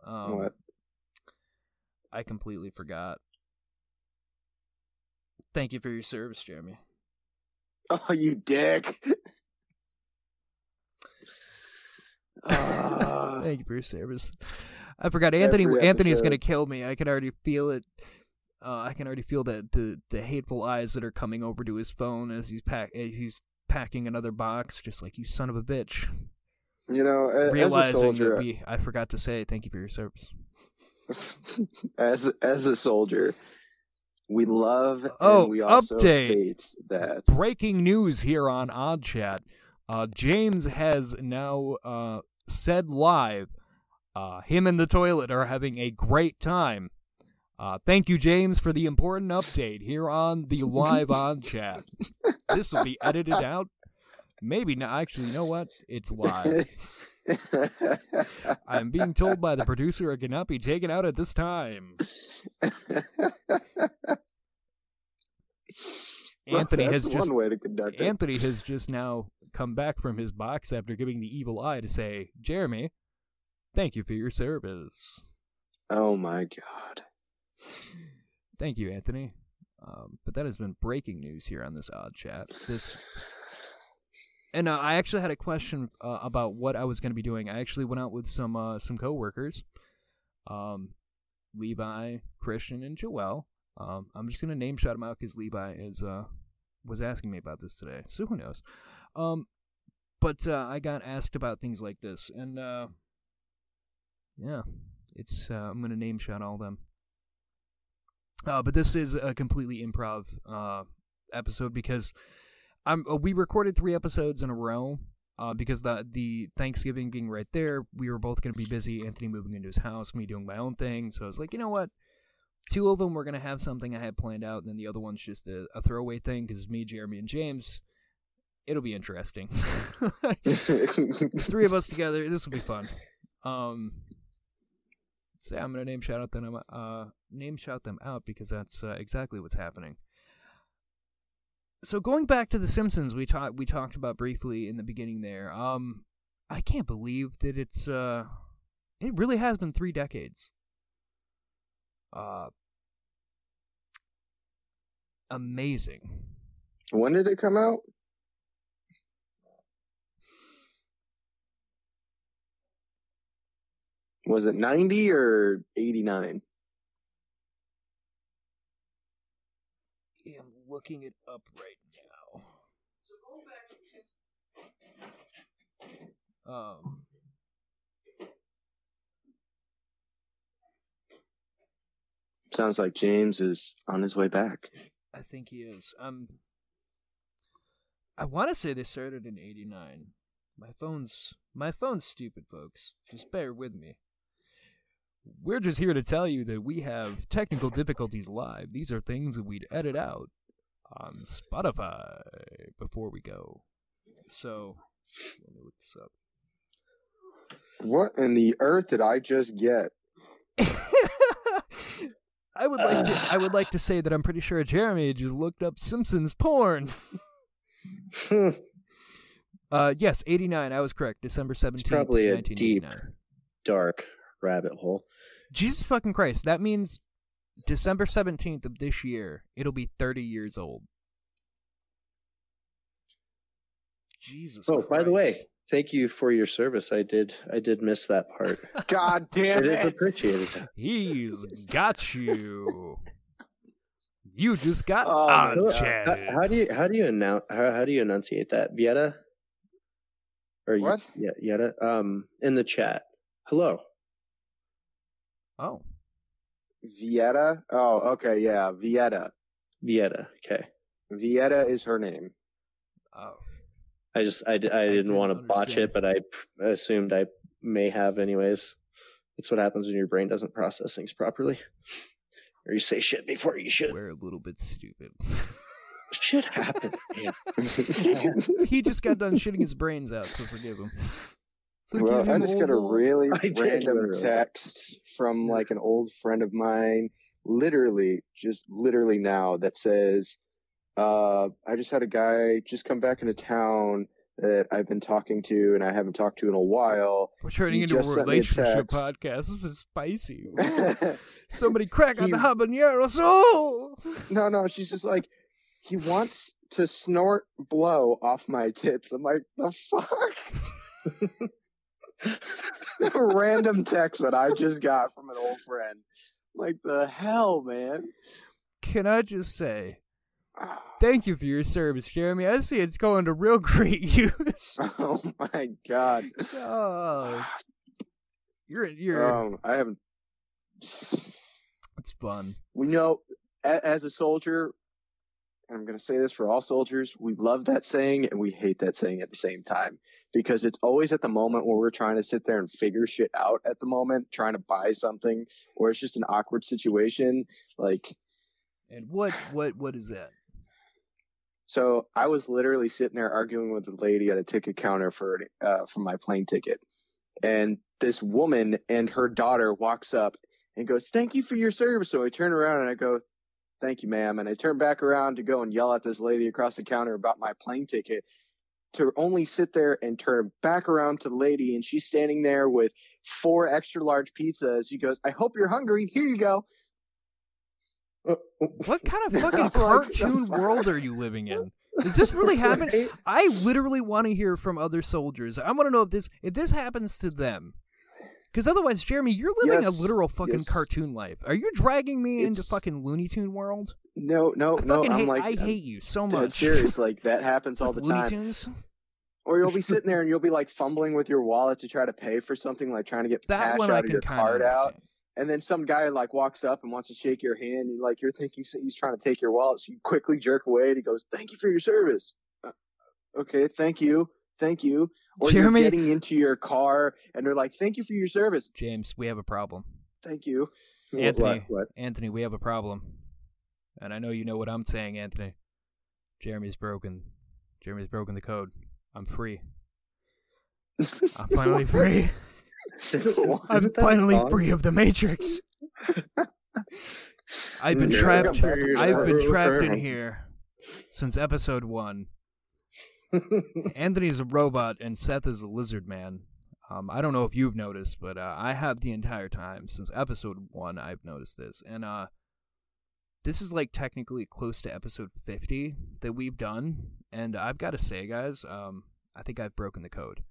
Um, what? I completely forgot. Thank you for your service, Jeremy. Oh, you dick! Ah. Thank you for your service. I forgot Anthony. Anthony's gonna kill me. I can already feel it. Uh, I can already feel that the the hateful eyes that are coming over to his phone as he's pack as he's packing another box, just like you son of a bitch. you know, as a Realizing soldier, that we, I forgot to say thank you for your service. as as a soldier, we love Oh, and we also update. hate that. Breaking news here on Odd Chat. Uh, James has now uh, said live, uh, him and the toilet are having a great time. Uh, thank you, James, for the important update here on the live on chat. This will be edited out. Maybe not. Actually, you know what? It's live. I'm being told by the producer it cannot be taken out at this time. Anthony That's has just one way to conduct it. Anthony has just now come back from his box after giving the evil eye to say, Jeremy, thank you for your service. Oh my god. Thank you, Anthony. Um, but that has been breaking news here on this odd chat. This, and uh, I actually had a question uh, about what I was going to be doing. I actually went out with some uh, some coworkers, um, Levi, Christian, and Joel. Um, I'm just going to name shout them out because Levi is uh was asking me about this today, so who knows. Um, but uh, I got asked about things like this, and uh, yeah, it's uh, I'm going to name shout all them. Uh, but this is a completely improv uh, episode because I'm uh, we recorded three episodes in a row. Uh, because the the Thanksgiving being right there, we were both going to be busy. Anthony moving into his house, me doing my own thing. So I was like, you know what? Two of them were going to have something I had planned out, and then the other one's just a, a throwaway thing because me, Jeremy, and James. It'll be interesting. Three of us together. This will be fun. Um, so I'm gonna name shout out them. Uh, name shout them out because that's uh, exactly what's happening. So going back to the Simpsons, we talked we talked about briefly in the beginning there. Um, I can't believe that it's uh, it really has been three decades. Uh, amazing. When did it come out? Was it 90 or 89? Yeah, I'm looking it up right now. Um, Sounds like James is on his way back. I think he is. Um, I want to say they started in '89. My phone's my phone's stupid, folks. Just bear with me. We're just here to tell you that we have technical difficulties live. These are things that we'd edit out on Spotify before we go. So, let me look this up. What in the earth did I just get? I would like to I would like to say that I'm pretty sure Jeremy just looked up Simpsons porn. uh yes, 89. I was correct. December 17th, It's probably a deep, dark rabbit hole. Jesus fucking Christ. That means December 17th of this year, it'll be 30 years old. Jesus Oh, by the way, thank you for your service. I did I did miss that part. God damn did it! appreciate it. He's got you. You just got Oh, on my How, how do you how do you announce how, how do you enunciate that? Vieta? Or Ye- What? Yeah, Yetta. Um, in the chat. Hello. Oh. Vieta? Oh, okay, yeah, Vieta. Vieta. Okay. Vieta is her name. Oh. I just I, I didn't didn't want to botch it, but I assumed I may have anyways. That's what happens when your brain doesn't process things properly, or you say shit before you should. We're a little bit stupid. Shit happens. man. he just got done shitting his brains out, so forgive him. Well, I just got a really I random text from like an old friend of mine, literally, just literally now, that says, uh, I just had a guy just come back into town that I've been talking to and I haven't talked to in a while. We're turning He into a a relationship text. podcast. This is spicy. Somebody crack on the habanero. So no, no, she's just like, he wants to snort blow off my tits. I'm like, the fuck? Random text that I just got from an old friend. Like the hell, man. can I just say thank you for your service, Jeremy? I see it's going to real great use. Oh my god. oh, you're you're. Um, I haven't. it's fun. We know, as a soldier, and I'm going to say this for all soldiers, we love that saying and we hate that saying at the same time because it's always at the moment where we're trying to sit there and figure shit out at the moment, trying to buy something, or it's just an awkward situation. Like, And what what what is that? so I was literally sitting there arguing with a lady at a ticket counter for uh, for my plane ticket, and this woman and her daughter walks up and goes, "Thank you for your service." So I turn around and I go, "Thank you, ma'am," and I turn back around to go and yell at this lady across the counter about my plane ticket. To only sit there and turn back around to the lady, and she's standing there with four extra large pizzas. She goes, "I hope you're hungry. Here you go." What kind of fucking cartoon world are you living in? Does this really happen? I literally want to hear from other soldiers. I want to know if this if this happens to them. Because otherwise, Jeremy, you're living Yes, a literal fucking yes. cartoon life. Are you dragging me into fucking Looney Tune world? No, no, no. fucking I'm hate. like, I hate you so much. serious. Like that happens all the Looney time. Tunes. Or you'll be sitting there and you'll be like fumbling with your wallet to try to pay for something, like trying to get That cash out I of your card out. And then some guy like walks up and wants to shake your hand. And like you're thinking he's trying to take your wallet, so you quickly jerk away. And he goes, "Thank you for your service." Uh, Okay, thank you, thank you. Or Jeremy- you're getting into your car and they're like, "Thank you for your service." James, we have a problem. Thank you. Anthony, What? What? Anthony, we have a problem. And I know you know what I'm saying, Anthony. Jeremy's broken. Jeremy's broken the code. I'm free. I'm finally free. I'm finally free of the Matrix. I've been trapped. come back to I've been trapped in here since episode one. Anthony's a robot and Seth is a lizard man. Um, I don't know if you've noticed, but uh, I have the entire time since episode one. I've noticed this, and uh, this is like technically close to episode fifty that we've done. And I've got to say, guys, um, I think I've broken the code.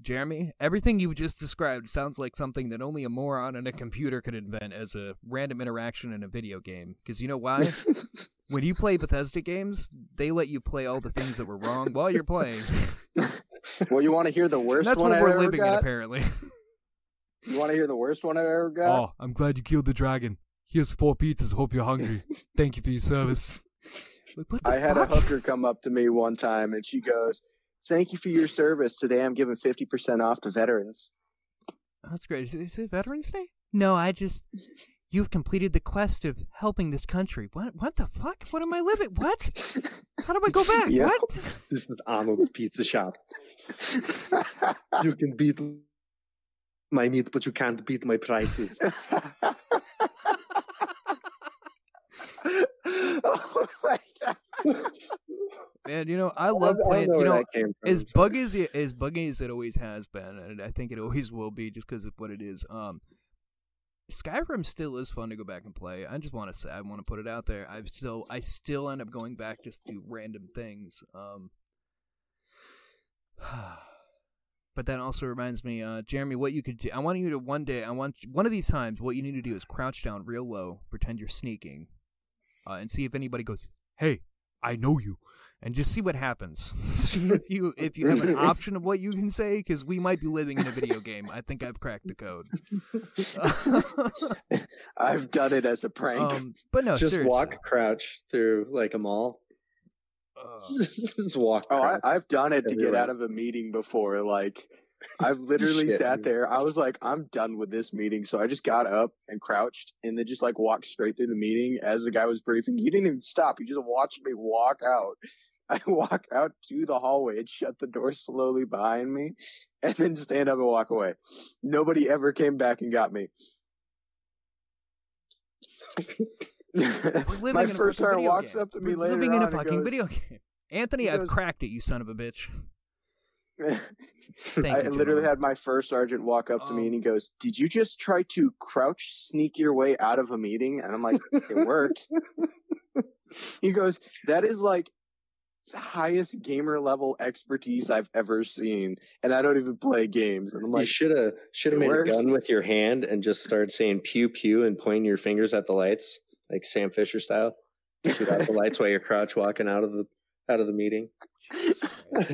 Jeremy, everything you just described sounds like something that only a moron and a computer could invent as a random interaction in a video game. Because you know why? when you play Bethesda games, they let you play all the things that were wrong while you're playing. Well, you want to hear the And worst that's one what I we're ever living in, apparently. You want to hear the worst one I ever got? oh, I'm glad you killed the dragon. Here's four pizzas. Hope you're hungry. Thank you for your service. Like, what the I had fuck? a hooker come up to me one time and she goes, "Thank you for your service. Today I'm giving 50% off to veterans." That's great. Is it, is it Veterans Day? No, I just. You've completed the quest of helping this country. What? What the fuck? What am I living? What? How do I go back? Yeah. What? this is Arnold's Pizza Shop. You can beat my meat, but you can't beat my prices. oh my god. Man, you know I I love playing. know You know, that came from. as buggy as it, as buggy as it always has been, and I think it always will be, just because of what it is. Um, Skyrim still is fun to go back and play. I just want to say, I want to put it out there. I've still, I still end up going back just to do random things. Um, but that also reminds me, uh, Jeremy, what you could do. I want you to one day. I want one of these times. What you need to do is crouch down real low, pretend you're sneaking, uh, and see if anybody goes, "Hey, I know you." And just see what happens. see if you if you have an option of what you can say because we might be living in a video game. I think I've cracked the code. I've done it as a prank. um, but no, Just seriously. walk crouch through like a mall. Uh, Just walk. oh, I, I've done it to get out of a meeting before. Like, I've literally Shit, sat dude. there. I was like, I'm done with this meeting. So I just got up and crouched and then just like walked straight through the meeting as the guy was briefing. He didn't even stop. He just watched me walk out. I walk out to the hallway and shut the door slowly behind me and then stand up and walk away. Nobody ever came back and got me. My first fucking walks game. up to me we're later living in a fucking goes- video game. Anthony, he I've cracked it, you son of a bitch. I you, literally had my first sergeant walk up to me Um, and he goes, "Did you just try to crouch sneak your way out of a meeting?" And I'm like, "It worked." he goes, "That is like highest gamer level expertise I've ever seen, and I don't even play games." And I'm you like, should have should have made works. a gun with your hand and just started saying pew pew and pointing your fingers at the lights like Sam Fisher style. Shoot out the lights while you're crouch walking out of the out of the meeting.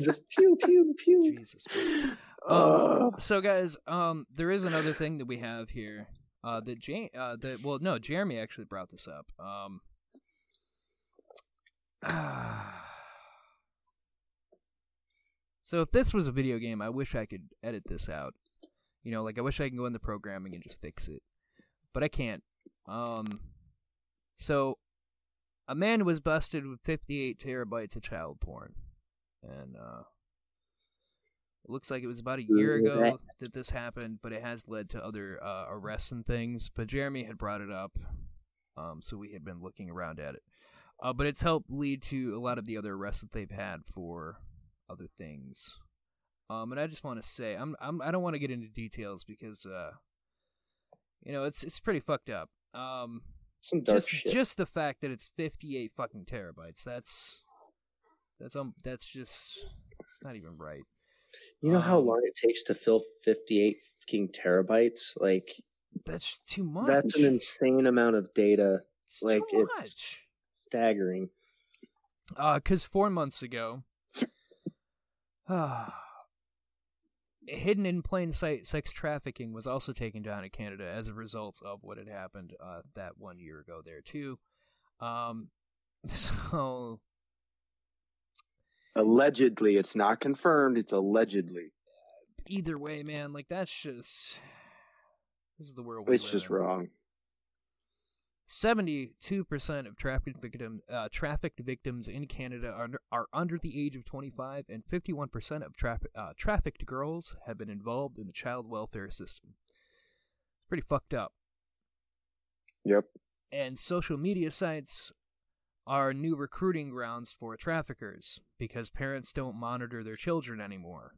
Just pew pew pew. Jesus Christ. "Uh, Um, so guys, um, there is another thing that we have here. Uh, that Jane, uh, that well, no, Jeremy actually brought this up. Um, so if this was a video game, I wish I could edit this out. You know, like I wish I can go in the programming and just fix it, but I can't. Um, so a man was busted with 58 terabytes of child porn, and uh. It looks like it was about a year ago that this happened, but it has led to other uh, arrests and things. But Jeremy had brought it up, um, so we had been looking around at it. Uh, but it's helped lead to a lot of the other arrests that they've had for other things. Um, and I just want to say, I'm, I'm I don't want to get into details because, uh, you know, it's it's pretty fucked up. Um, Some dark just shit. just the fact that it's 58 fucking terabytes. That's that's um that's just it's not even right. you know how um, long it takes to fill 58 fucking terabytes? Like That's too much. that's an insane amount of data. It's like it's staggering. Uh, cause four months ago, hidden in plain sight sex trafficking was also taken down in Canada as a result of what had happened uh, that one year ago there too. Um, so Allegedly, it's not confirmed. It's allegedly. Either way, man, like that's just this is the world. It's just in. wrong. Seventy-two percent of trafficked victim uh, trafficked victims in Canada are under, are under the age of twenty-five, and fifty-one percent of tra- uh, trafficked girls have been involved in the child welfare system. It's Pretty fucked up. Yep. And social media sites are new recruiting grounds for traffickers because parents don't monitor their children anymore.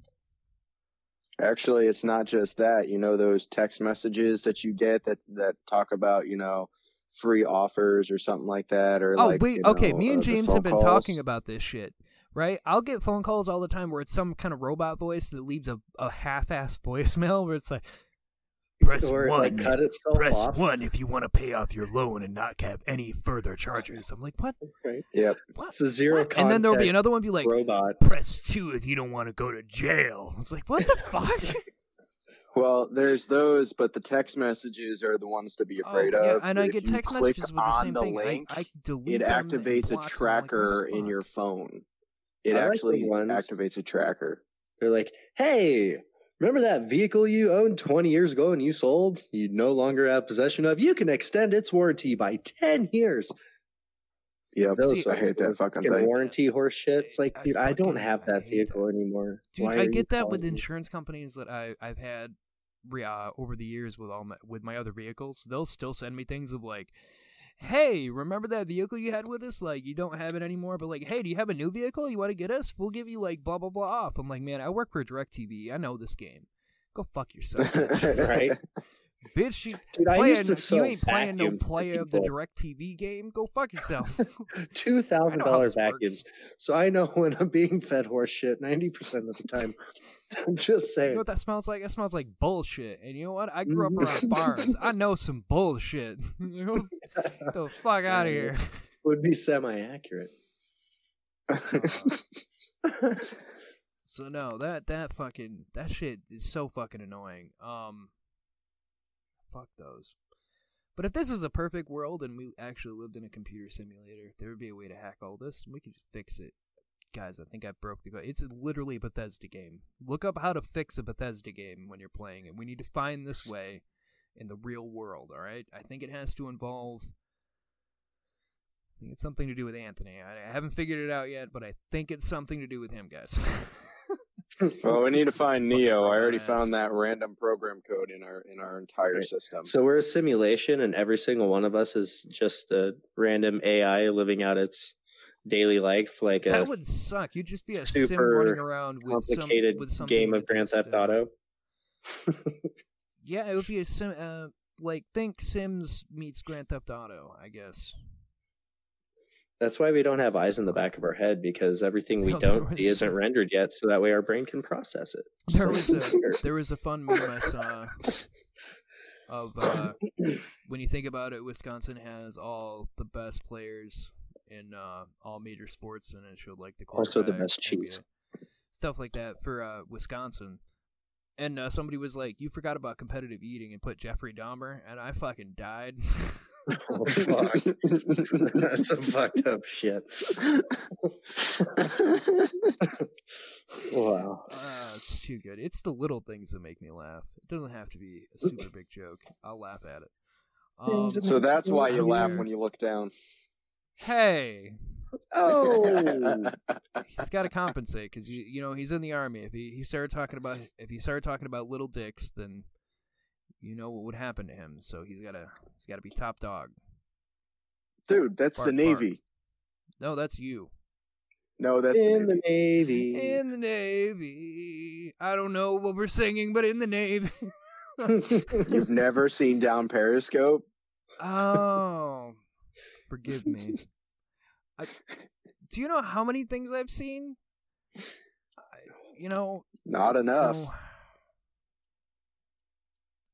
Actually, it's not just that. You know those text messages that you get that that talk about you know free offers or something like that, or Oh like wait, you okay. know, Me uh, and James have been calls. talking about this shit, right? I'll get phone calls all the time where it's some kind of robot voice that leaves a, a half-ass voicemail where it's like, "Press or one, like press off. one if you want to pay off your loan and not have any further charges." I'm like, "What? Right. Yep. What?" It's a zero? And then there'll be another one be like, robot. "Press two if you don't want to go to jail." It's like, "What the fuck?" Well, there's those, but the text messages are the ones to be oh, afraid oh, yeah, of. and I If get text messages with the on same the thing. link, I, I delete it them and activates a block like, tracker in your phone. It I actually ones- activates a tracker. They're like, hey, remember that vehicle you owned 20 years ago and you sold? You no longer have possession of. You can extend its warranty by 10 years. Yep. Those I hate that fucking thing. warranty horse shit. It's like, I dude, I don't have that hate vehicle anymore. Dude, Why I get that with me? insurance companies that I I've had re- uh, over the years with all my with my other vehicles. They'll still send me things of like, "Hey, remember that vehicle you had with us? Like, you don't have it anymore, but like, hey, do you have a new vehicle? You want to get us? We'll give you like blah blah blah off." I'm like, man, I work for Directv. I know this game. Go fuck yourself. Right? bitch you, Dude, I playing, used to you ain't playing no vacuums to player of the people. Directv game. Go fuck yourself. Two thousand dollar know how works. So I know when I'm being fed horse shit ninety percent of the time. I'm just saying. You know what that smells like? That smells like bullshit. And you know what? I grew up Mm-hmm. around farms. I know some bullshit. get the fuck out of here. Would be semi accurate. So no, that that fucking that shit is so fucking annoying. Um, fuck those. But if this was a perfect world and we actually lived in a computer simulator, there would be a way to hack all this, and we could just fix it. Guys, I think I broke the code. It's literally a Bethesda game. Look up how to fix a Bethesda game when you're playing it. We need to find this way in the real world. All right. I think it has to involve. I think it's something to do with Anthony. I, I haven't figured it out yet, but I think it's something to do with him, guys. well, we need to find Neo. I already found that random program code in our in our entire Right. system. So we're a simulation, and every single one of us is just a random AI living out its daily life, like that a would suck. You'd just be a sim running around with some with game of Grand Theft Auto. Yeah, it would be a sim. Uh, like think Sims meets Grand Theft Auto, I guess. That's why we don't have eyes in the back of our head because everything we No, don't see isn't rendered yet, so that way our brain can process it. There was a there was a fun meme I saw of uh, when you think about it, Wisconsin has all the best players in uh, all major sports, and it showed like the Also the best cheese. NBA, stuff like that for uh, Wisconsin. And uh, somebody was like, "You forgot about competitive eating and put Jeffrey Dahmer," and I fucking died. Oh, fuck. That's some fucked up shit. wow. Uh, it's too good. It's the little things that make me laugh. It doesn't have to be a super big joke. I'll laugh at it. Um, so that's why you laugh when you look down. Hey, Oh, he's got to compensate because you you know he's in the army. If he, he started talking about if he started talking about little dicks, then you know what would happen to him. So he's gotta he's got to be top dog. Dude, that's Bark, the bark. Navy. No, that's you No, that's the in the Navy. Navy. in the Navy. I don't know what we're singing, but in the Navy. You've never seen down Periscope? Oh, forgive me. I, do you know how many things I've seen? I, you know, Not enough. you know,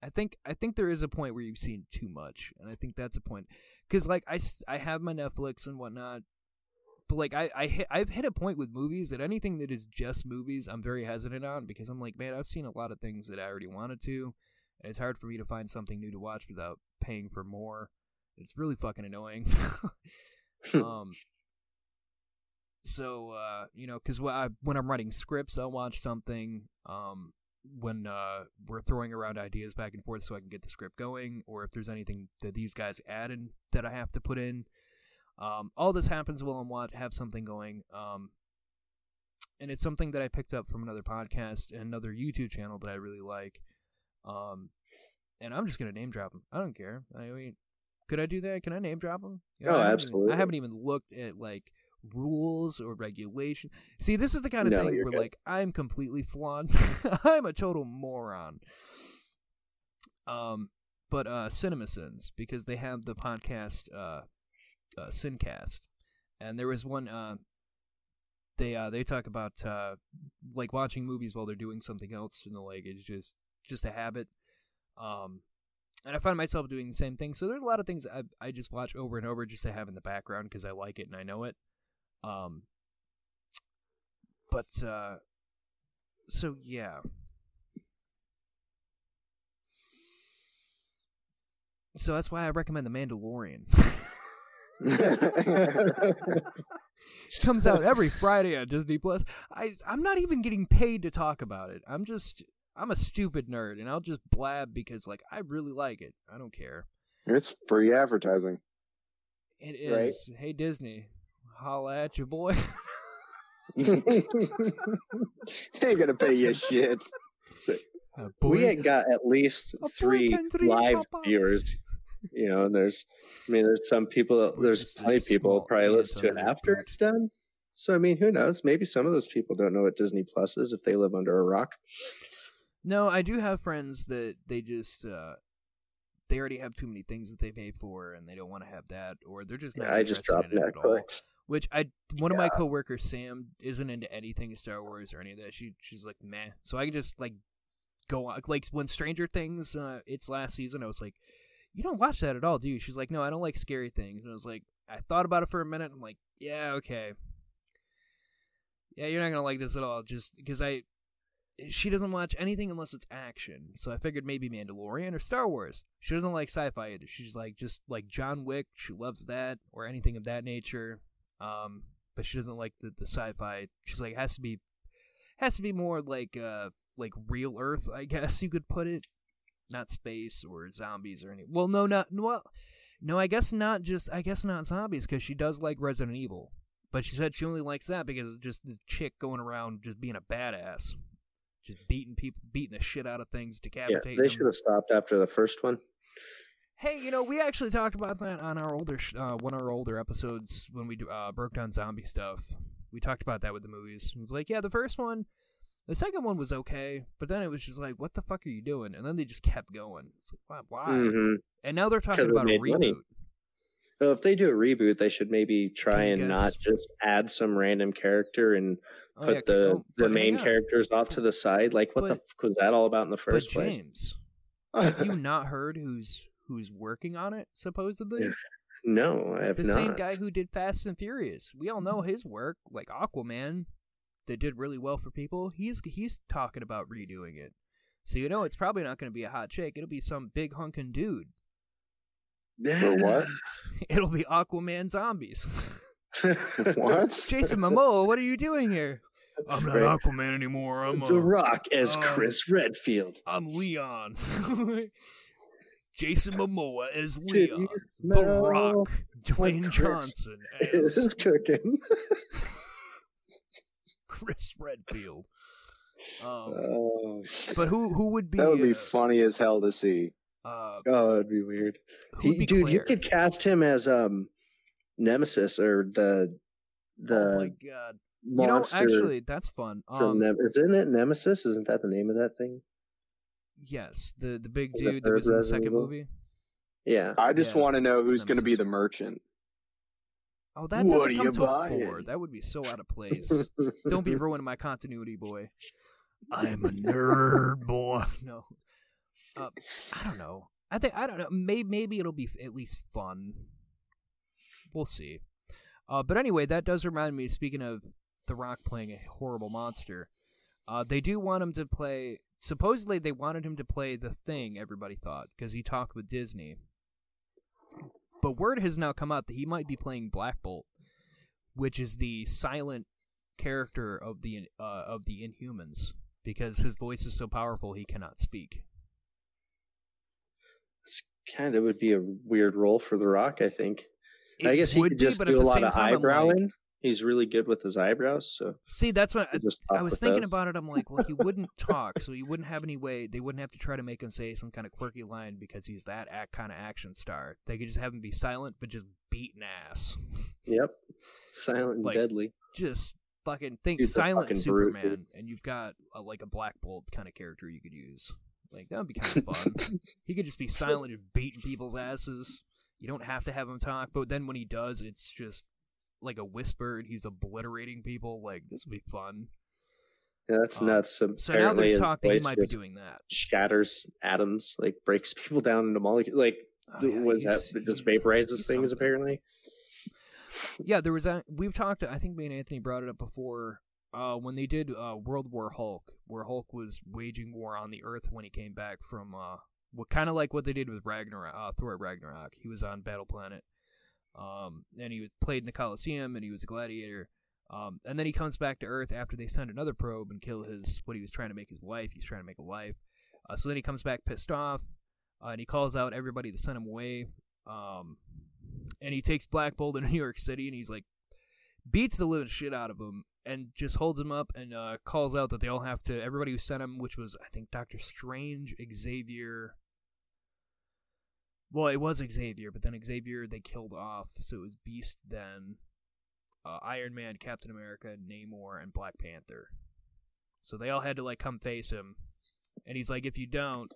I think I think there is a point where you've seen too much, and I think that's a point because like I, I have my Netflix and whatnot, but like I I hit, I've hit a point with movies that anything that is just movies I'm very hesitant on because I'm like man I've seen a lot of things that I already wanted to, and it's hard for me to find something new to watch without paying for more. It's really fucking annoying. um. so uh, you know, because when I'm writing scripts, I'll watch something. Um, when uh, we're throwing around ideas back and forth, so I can get the script going, or if there's anything that these guys added that I have to put in. Um, all this happens while I'm watch have something going. Um, and it's something that I picked up from another podcast and another YouTube channel that I really like. Um, and I'm just gonna name drop them. I don't care. I mean, could I do that? Can I name drop them? oh, I absolutely. Even, I haven't even looked at like rules or regulation. See, this is the kind of No, thing where good. like I'm completely flawed. I'm a total moron. Um, but uh, Cinema Sins because they have the podcast uh, uh, Sincast, and there was one uh, they uh they talk about uh like watching movies while they're doing something else, and the like it's just just a habit. Um, and I find myself doing the same thing. So there's a lot of things I I just watch over and over just to have in the background because I like it and I know it. Um, but uh, so yeah. So that's why I recommend The Mandalorian. Comes out every Friday on Disney Plus. I I'm not even getting paid to talk about it. I'm just I'm a stupid nerd and I'll just blab because like I really like it. I don't care. It's free advertising. It is. Right. Hey Disney, holla at you boy. they ain't gonna pay you shit. We ain't got at least three live viewers. You know, and there's, I mean, there's some people, We're there's plenty of people probably listen to it after it's done. So, I mean, who knows? Maybe some of those people don't know what Disney Plus is if they live under a rock. No, I do have friends that they just uh they already have too many things that they pay for and they don't want to have that or they're just not I just dropped it at all. Which I one of my coworkers Sam isn't into anything Star Wars or any of that. She she's like meh. So I can just like go on like when Stranger Things uh its last season I was like you don't watch that at all, do you? She's like no, I don't like scary things. And I was like I thought about it for a minute. I'm like yeah, okay. Yeah, you're not going to like this at all just because I she doesn't watch anything unless it's action. So I figured maybe Mandalorian or Star Wars. She doesn't like sci-fi either. She's like just like John Wick. She loves that or anything of that nature. Um, but she doesn't like the, the sci-fi. She's like has to be has to be more like uh like real Earth, I guess you could put it, not space or zombies or any. Well, no, not well, no. I guess not. Just I guess not zombies because she does like Resident Evil. But she said she only likes that because it's just the chick going around just being a badass just beating people, beating the shit out of things, decapitating. Yeah, they should have stopped after the first one. Hey, you know, we actually talked about that on our older, uh, one of our older episodes when we uh, broke down zombie stuff. We talked about that with the movies. It was like, yeah, the first one, the second one was okay, but then it was just like, what the fuck are you doing? And then they just kept going. It's like, why? why? hmm And now they're talking about a reboot. money. Well, if they do a reboot, they should maybe try and guess- not just add some random character and Oh, put yeah, the oh, the main characters off to the side. Like, what the But- fuck was that all about in the first place? James, have you not heard who's who's working on it? Supposedly, Yeah, no, I have the not. The same guy who did Fast and Furious. We all know his work, like Aquaman, that did really well for people. He's he's talking about redoing it. So you know it's probably not going to be a hot chick. It'll be some big hunkin' dude. For what? It'll be Aquaman zombies. What? Jason Momoa, what are you doing here? I'm not Right. Aquaman anymore. I'm the uh, Rock as um, Chris Redfield. I'm Leon. Jason Momoa as Leon. The Rock. Dwayne Johnson as Is cooking. Chris Redfield. Um, Oh, but who who would be? that would be uh, funny as hell to see. Uh, Oh, that'd be weird. He- be dude, you could cast him as um Nemesis or the the oh my god! You know, actually, that's fun. Um, Nem- isn't it Nemesis? Isn't that the name of that thing? yes, the the big In the dude that third was in the second Evil? movie. Yeah. I just Yeah, want to know who's going to be the merchant. Oh, that What doesn't come to till buying? four. That would be so out of place. Don't be ruining my continuity, boy. I'm a nerd, boy. No, uh, I don't know. I think I don't know. Maybe maybe it'll be at least fun. We'll see. Uh, but anyway, that does remind me. Speaking of The Rock playing a horrible monster, uh, they do want him to play. Supposedly, they wanted him to play the Thing. Everybody thought because he talked with Disney. But word has now come out that he might be playing Black Bolt, which is the silent character of the uh, of the Inhumans, because his voice is so powerful he cannot speak. Kind of would be a weird role for The Rock, I think. I guess he could just do a lot of I'm like- eyebrowing. He's really good with his eyebrows, so See, that's what I, I was thinking those. about it. I'm like, well, he wouldn't talk, so he wouldn't have any way. They wouldn't have to try to make him say some kind of quirky line because he's that act, kind of action star. They could just have him be silent, but just beating ass. Yep. Silent and Like, deadly. Just fucking think silent brute, Superman, dude. and you've got a, like a Black Bolt kind of character you could use. Like that would be kind of fun. he could just be silent and beating people's asses. You don't have to have him talk, but then when he does, it's just like a whisper, and he's obliterating people. Like this would be fun. Yeah, that's Um, nuts. So now there's talk that he might be doing that. Shatters atoms, like breaks people down into molecules. Like, Oh, yeah, was that it just vaporizes things? something. Apparently. Yeah, there was a we've talked. I think me and Anthony brought it up before. Uh, when they did uh, World War Hulk, where Hulk was waging war on the Earth when he came back from uh, what kind of like what they did with Ragnarok, uh, Thor Ragnarok. He was on Battle Planet, um, and he played in the Coliseum, and he was a gladiator. Um, and then he comes back to Earth after they send another probe and kill his what he was trying to make his wife. He's trying to make a wife. Uh, so then he comes back pissed off, uh, and he calls out everybody to send him away. Um, and he takes Black Bolt into New York City, and he's like beats the living shit out of him, and just holds him up and uh, calls out that they all have to. Everybody who sent him, which was I think Doctor Strange, Xavier. Well, it was Xavier, but then Xavier they killed off, so it was Beast then, uh, Iron Man, Captain America, Namor, and Black Panther. So they all had to like come face him, and he's like, "If you don't,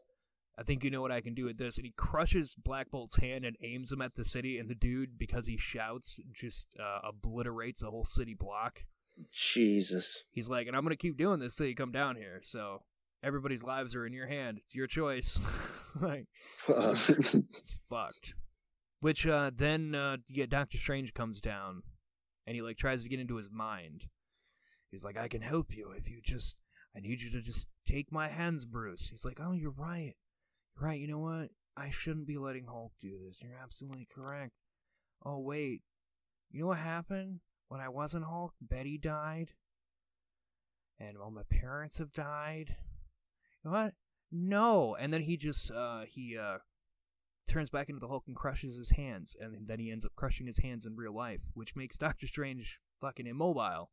I think you know what I can do with this." And he crushes Black Bolt's hand and aims him at the city, and the dude, because he shouts, just uh, obliterates a whole city block. Jesus. He's like, "And I'm gonna keep doing this till you come down here." So everybody's lives are in your hand. It's your choice. like Uh, it's fucked. Which uh, then uh, get Doctor Strange comes down, and he like tries to get into his mind. He's like, "I can help you if you just. I need you to just take my hands, Bruce." He's like, "Oh, you're right. You're right. You know what? I shouldn't be letting Hulk do this. You're absolutely correct. Oh wait, you know what happened when I wasn't Hulk? Betty died, and all my parents have died. You know what? No. And then he just uh he uh turns back into the Hulk and crushes his hands, and then he ends up crushing his hands in real life, which makes Doctor Strange fucking immobile,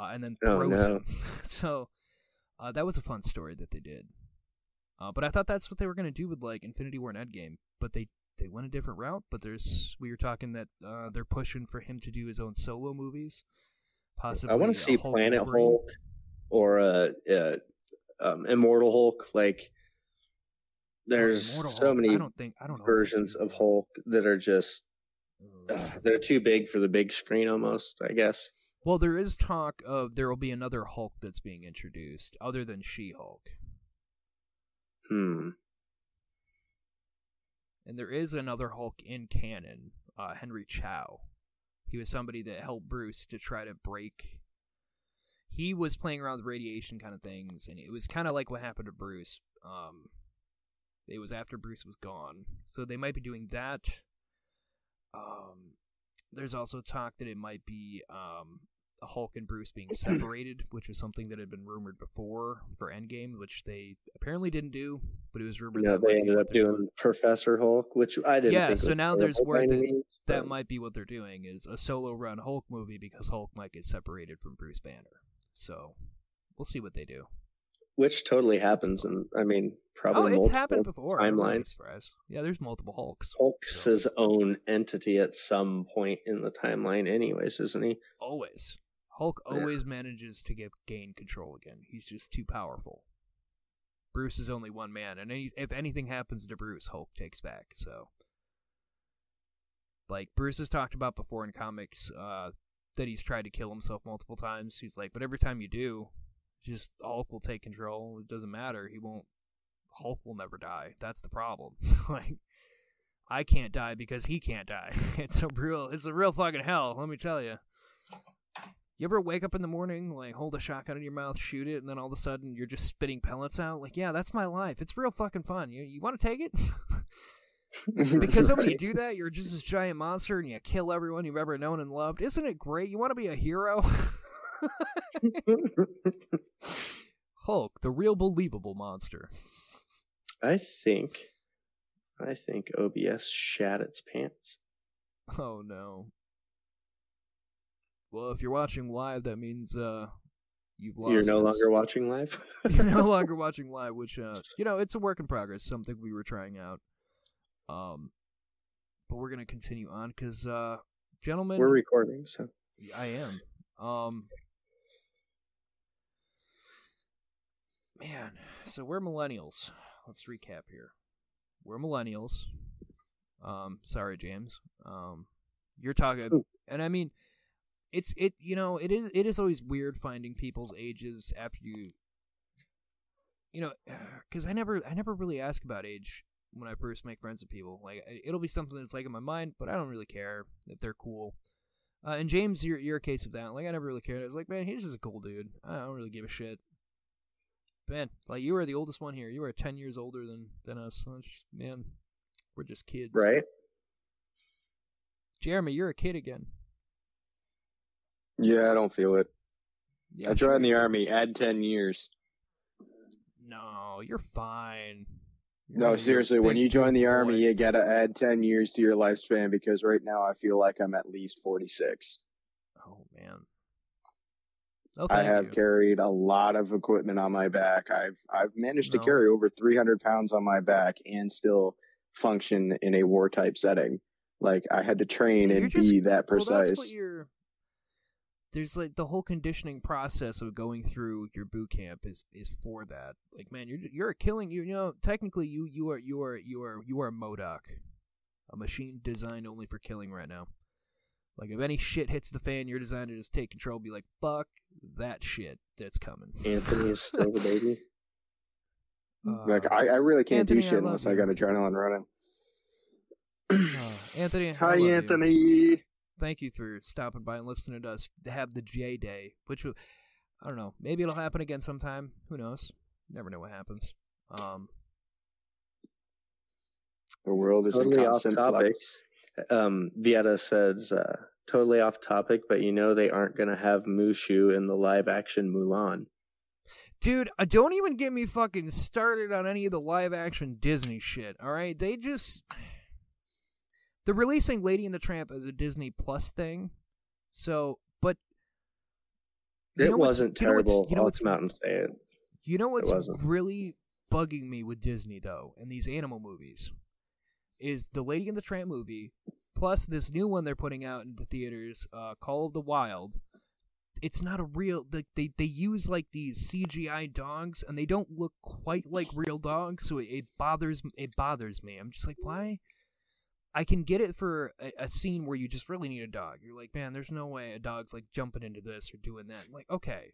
uh, and then Oh, throws no. him. so uh, that was a fun story that they did. Uh, but I thought that's what they were gonna do with like Infinity War and Endgame, but they they went a different route. But there's we were talking that uh, they're pushing for him to do his own solo movies. Possibly, I want to see Hulk Planet Wolverine. Hulk or uh, uh, um, Immortal Hulk. Like, there's Immortal so Hulk, many I don't think I don't know versions of. Hulk that are just they're too big for the big screen almost. I guess. Well, there is talk of there will be another Hulk that's being introduced, other than She-Hulk, Hmm. And there is another Hulk in canon, uh, Henry Chow. He was somebody that helped Bruce to try to break. He was playing around with radiation kind of things, and it was kind of like what happened to Bruce. Um, it was after Bruce was gone, so they might be doing that. Um, there's also talk that it might be um, Hulk and Bruce being separated, which was something that had been rumored before for Endgame, which they apparently didn't do, but it was rumored No, that they ended up doing Professor Hulk, which I didn't. Yeah, so now there's word that- means, That might be what they're doing is a solo run Hulk movie because Hulk might get separated from Bruce Banner. So we'll see what they do. which totally happens, and I mean probably oh, it's multiple happened before. Timelines. Yeah, there's multiple Hulks. Hulk's So- his own entity at some point in the timeline, anyways, isn't he? Always. Hulk Yeah. always manages to get gain control again. He's just too powerful. Bruce is only one man, and any, if anything happens to Bruce, Hulk takes back. So, like Bruce has talked about before in comics, uh, that he's tried to kill himself multiple times. He's like, but every time you do, just Hulk will take control. It doesn't matter. He won't. Hulk will never die. That's the problem. like, I can't die because he can't die. It's a real. It's a real fucking hell. Let me tell you. You ever wake up in the morning, like hold a shotgun in your mouth, shoot it, and then all of a sudden you're just spitting pellets out? Like, yeah, that's my life. It's real fucking fun. You you want to take it? Because then when you do that, you're just this giant monster and you kill everyone you've ever known and loved. Isn't it great? You want to be a hero? Hulk, the real believable monster. I think, I think OBS shat its pants. Oh no. Well, if you're watching live, that means uh, you've lost. You're no us. longer watching live. you're no longer watching live, which uh, you know, it's a work in progress. Something we were trying out. Um, but we're gonna continue on because, uh, gentlemen, We're recording, so I am. Um, man, so we're millennials. Let's recap here. We're millennials. Um, sorry, James. Um, you're talking, and I mean, it's it. You know, it is it is always weird finding people's ages after you. You know, because I never I never really ask about age when I first make friends with people. Like it'll be something that's like in my mind, but I don't really care if they're cool. Uh, and James, you're you're a case of that. Like I never really cared. I was like, man, he's just a cool dude. I don't really give a shit. Ben, like you are the oldest one here. You are ten years older than than us. Man, we're just kids, right. Jeremy, you're a kid again. Yeah, I don't feel it. Yeah, I joined the army. Add ten years. No, you're fine. No, one of your seriously, when you join the army, you gotta add ten years to your lifespan because right now I feel like I'm at least forty six. Oh man. Oh, I have you. carried a lot of equipment on my back. I've I've managed No. to carry over three hundred pounds on my back and still function in a war type setting. Like I had to train and just- be that Well, that's what precise. you're. There's like the whole conditioning process of going through your boot camp is is for that. Like, man, you're you're killing. You you know, technically, you you are you are you are you are a Modoc, a machine designed only for killing right now. Like, if any shit hits the fan, you're designed to just take control. Be like, fuck that shit that's coming. Anthony is still the baby. like Uh, I, I really can't Anthony, do shit love unless I got adrenaline running. uh, Anthony, I Hi Anthony. you. Anthony. thank you for stopping by and listening to us have the J Day, which will- I don't know. Maybe it'll happen again sometime. Who knows? Never know what happens. Um, The world is Totally in off constant topic. flux. Um, Vieta says, uh, totally off topic, but you know they aren't going to have Mushu in the live action Mulan. dude, uh, don't even get me fucking started on any of the live action Disney shit. All right, they just they're releasing Lady and the Tramp as a Disney Plus thing. So, but It know wasn't you know what's- terrible. You know what's come out and. You know what's really bugging me with Disney though, and these animal movies, is the Lady and the Tramp movie, plus this new one they're putting out in the theaters, uh, Call of the Wild. It's not a real. Like they they use like these CGI dogs, and they don't look quite like real dogs, so it, it bothers it bothers me. I'm just like, why? I can get it for a, a scene where you just really need a dog. You're like, man, there's no way a dog's like jumping into this or doing that. Like, okay,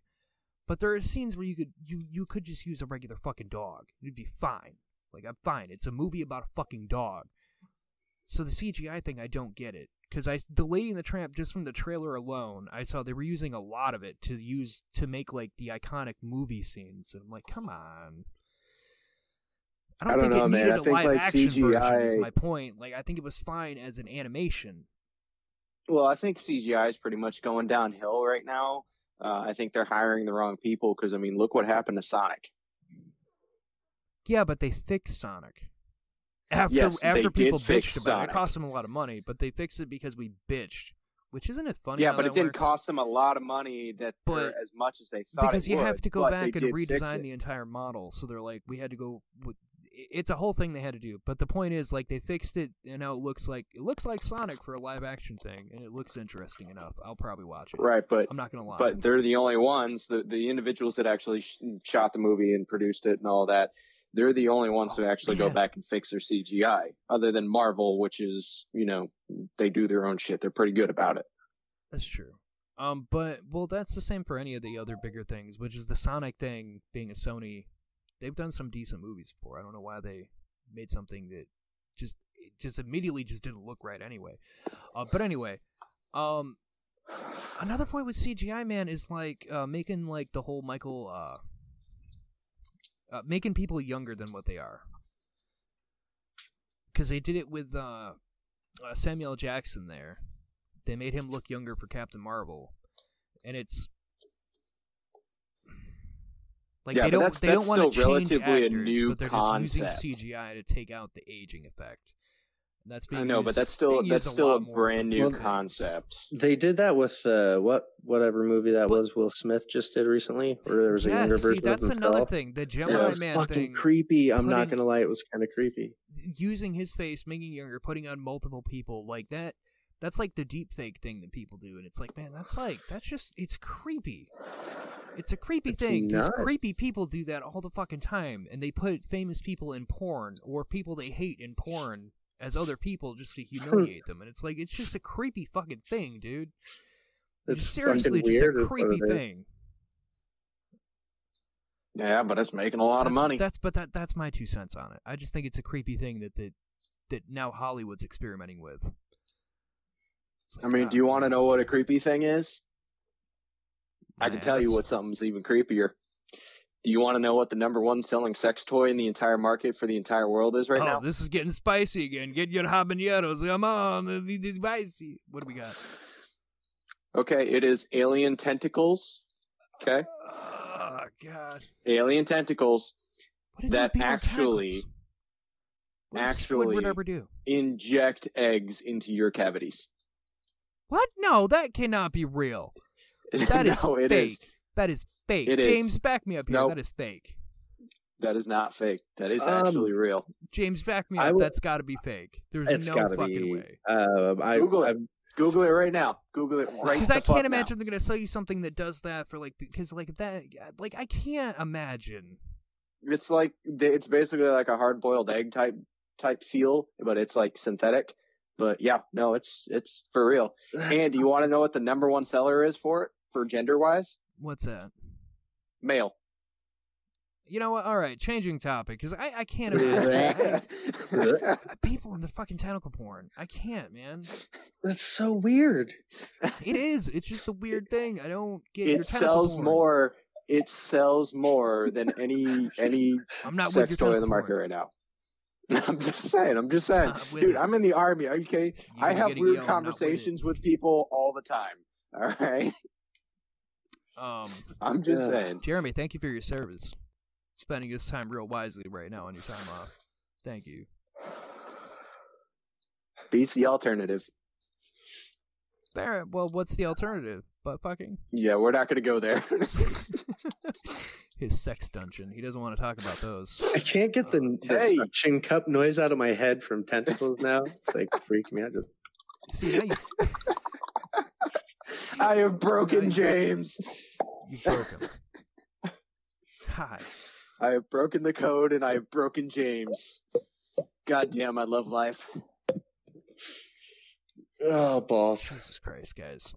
but there are scenes where you could you you could just use a regular fucking dog. It'd be fine. Like I'm fine. It's a movie about a fucking dog. So the CGI thing, I don't get it. Because I the Lady and the Tramp, just from the trailer alone, I saw they were using a lot of it to use to make like the iconic movie scenes. And I'm like, come on. I don't, I don't think know, it man. needed I a think, live like, action version. Is CGI my point. Like I think it was fine as an animation. Well, I think CGI is pretty much going downhill right now. Uh, I think they're hiring the wrong people because I mean, look what happened to Sonic. Yeah, but they fixed Sonic. After Yes, they after did people fix bitched about it, Sonic. it cost them a lot of money, but they fixed it because we bitched. Which isn't it funny? yeah, but it didn't works? cost them a lot of money that But- as much as they thought. because it you would, have to go back and redesign the entire model. So they're like, we had to go. With, it's a whole thing they had to do. But the point is, like, they fixed it, and now it looks like it looks like Sonic for a live action thing, and it looks interesting enough. I'll probably watch it. Right, but I'm not gonna lie. but they're the only ones. The the individuals that actually sh- shot the movie and produced it and all that. They're the only ones Oh, who actually go back and fix their CGI, other than Marvel, which is you know they do their own shit. They're pretty good about it. That's true. Um, but well, that's the same for any of the other bigger things, which is the Sonic thing being a Sony. They've done some decent movies before. I don't know why they made something that just just immediately just didn't look right anyway. Uh, but anyway, um, another point with CGI man is like uh, making like the whole Michael uh, uh making people younger than what they are. because they did it with uh, uh, Samuel Jackson. There, they made him look younger for Captain Marvel, and it's like Yeah, they but don't that's- they that's don't want to still change relatively a new but they're concept. just using CGI to take out the aging effect. And that's being I know, but that's still that's still a lot brand new other things. concept. They did that with uh, what whatever movie that But- was Will Smith just did recently, where there was a Yeah, younger see, version that's of himself. another thing. The And Gemini it was Man fucking thing, creepy. I'm not gonna lie, it was kind of creepy. using his face, making younger, putting on multiple people like that. That's like the deep fake thing that people do, and it's like, man, that's like that's just it's creepy. It's a creepy It's thing because creepy people do that all the fucking time, and they put famous people in porn or people they hate in porn as other people just to humiliate them, and it's like it's just a creepy fucking thing, dude. It's It's seriously fucking just weird a creepy thing. Yeah, but it's making a lot that's, of money. That's but that that's my two cents on it. I just think it's a creepy thing that that that now Hollywood's experimenting with. I mean, do you want to know what a creepy thing is? I can tell you what something's even creepier. Do you want to know what the number one selling sex toy in the entire market for the entire world is right oh, now? this is getting spicy again. Get your habaneros. Come on, this is spicy. What do we got? Okay, it is alien tentacles. Okay, Oh God, alien tentacles what is That actually- tentacles? Actually- inject eggs into your cavities. What? No, that cannot be real. That is no, it fake. is. That is fake. It is. James, back me up here. Nope. That is fake. That is not fake. That is Um, actually real. James, back me up. would- That's got to be fake. There's It's no gotta fucking be. way. Uh, I, Google it. I, Google it right now. Google it right Because I can't now. imagine they're gonna sell you something that does that for like because like that like I can't imagine. It's like it's basically like a hard boiled egg type type feel, but it's like synthetic. But yeah, no, it's it's for real. And do you want to know what the number one seller is for it for gender wise? What's that? Male. You know what? All right, changing topic because I I can't imagine people in the fucking tentacle porn. I can't, man. that's so weird. It is. It's just a weird thing. I don't get. your it tentacle sells porn. more. It sells more than any any I'm not sex your toy in the market porn. right now. I'm just saying. I'm just saying, Not with dude. it. I'm in the army. Are you okay? You I have get weird yell, with conversations with people all the time. All right. Um, I'm just Yeah. saying. Jeremy, thank you for your service. Spending his time real wisely right now on your time off. Thank you. Beats the alternative. There. Well, what's the alternative? But fucking Yeah, we're not gonna go there. his sex dungeon. He doesn't want to talk about those. I can't get the, the Hey. suction cup noise out of my head from tentacles now. It's like freaking me out. Just See now you I have broken James. you broke him. God. I have broken the code and I have broken James. God damn, I love life. oh balls. Jesus Christ, guys.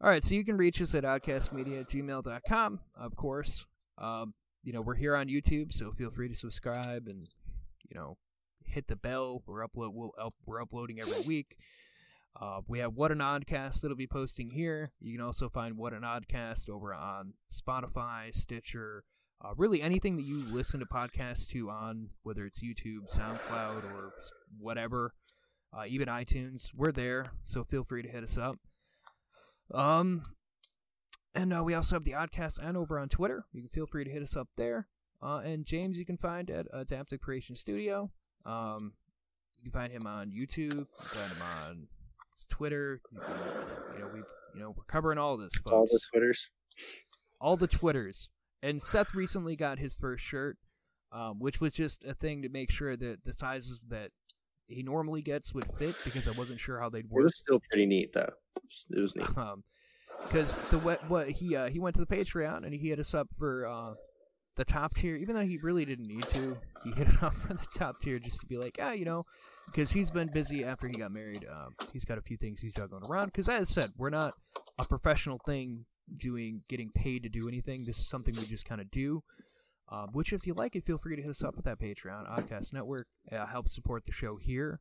All right, so you can reach us at oddcastmedia at gmail.com, of course. Um, you know, we're here on YouTube, so feel free to subscribe and, you know, hit the bell. We're upload we'll up, we're uploading every week. Uh, we have What an Oddcast that'll be posting here. You can also find What an Oddcast over on Spotify, Stitcher, uh, really anything that you listen to podcasts to on, whether it's YouTube, SoundCloud, or whatever, uh, even iTunes. We're there, so feel free to hit us up. Um, and uh, we also have the OddcastN over on Twitter. You can feel free to hit us up there. Uh, and James, you can find at Adaptive Creation Studio. Um, you can find him on YouTube. You can find him on his Twitter. You, can, you know we, you know, we're covering all this, folks All the twitters. all the twitters and seth recently got his first shirt um, which was just a thing to make sure that the sizes that he normally gets would fit because i wasn't sure how they'd work. It was still pretty neat though. It was neat. um because the what what he uh he went to the patreon and he hit us up for uh the top tier even though he really didn't need to he hit it up for the top tier just to be like ah you know because he's been busy after he got married um he's got a few things he's juggling around because as i said we're not a professional thing doing getting paid to do anything this is something we just kind of do um, which if you like it feel free to hit us up with that patreon oddcast network uh, helps support the show here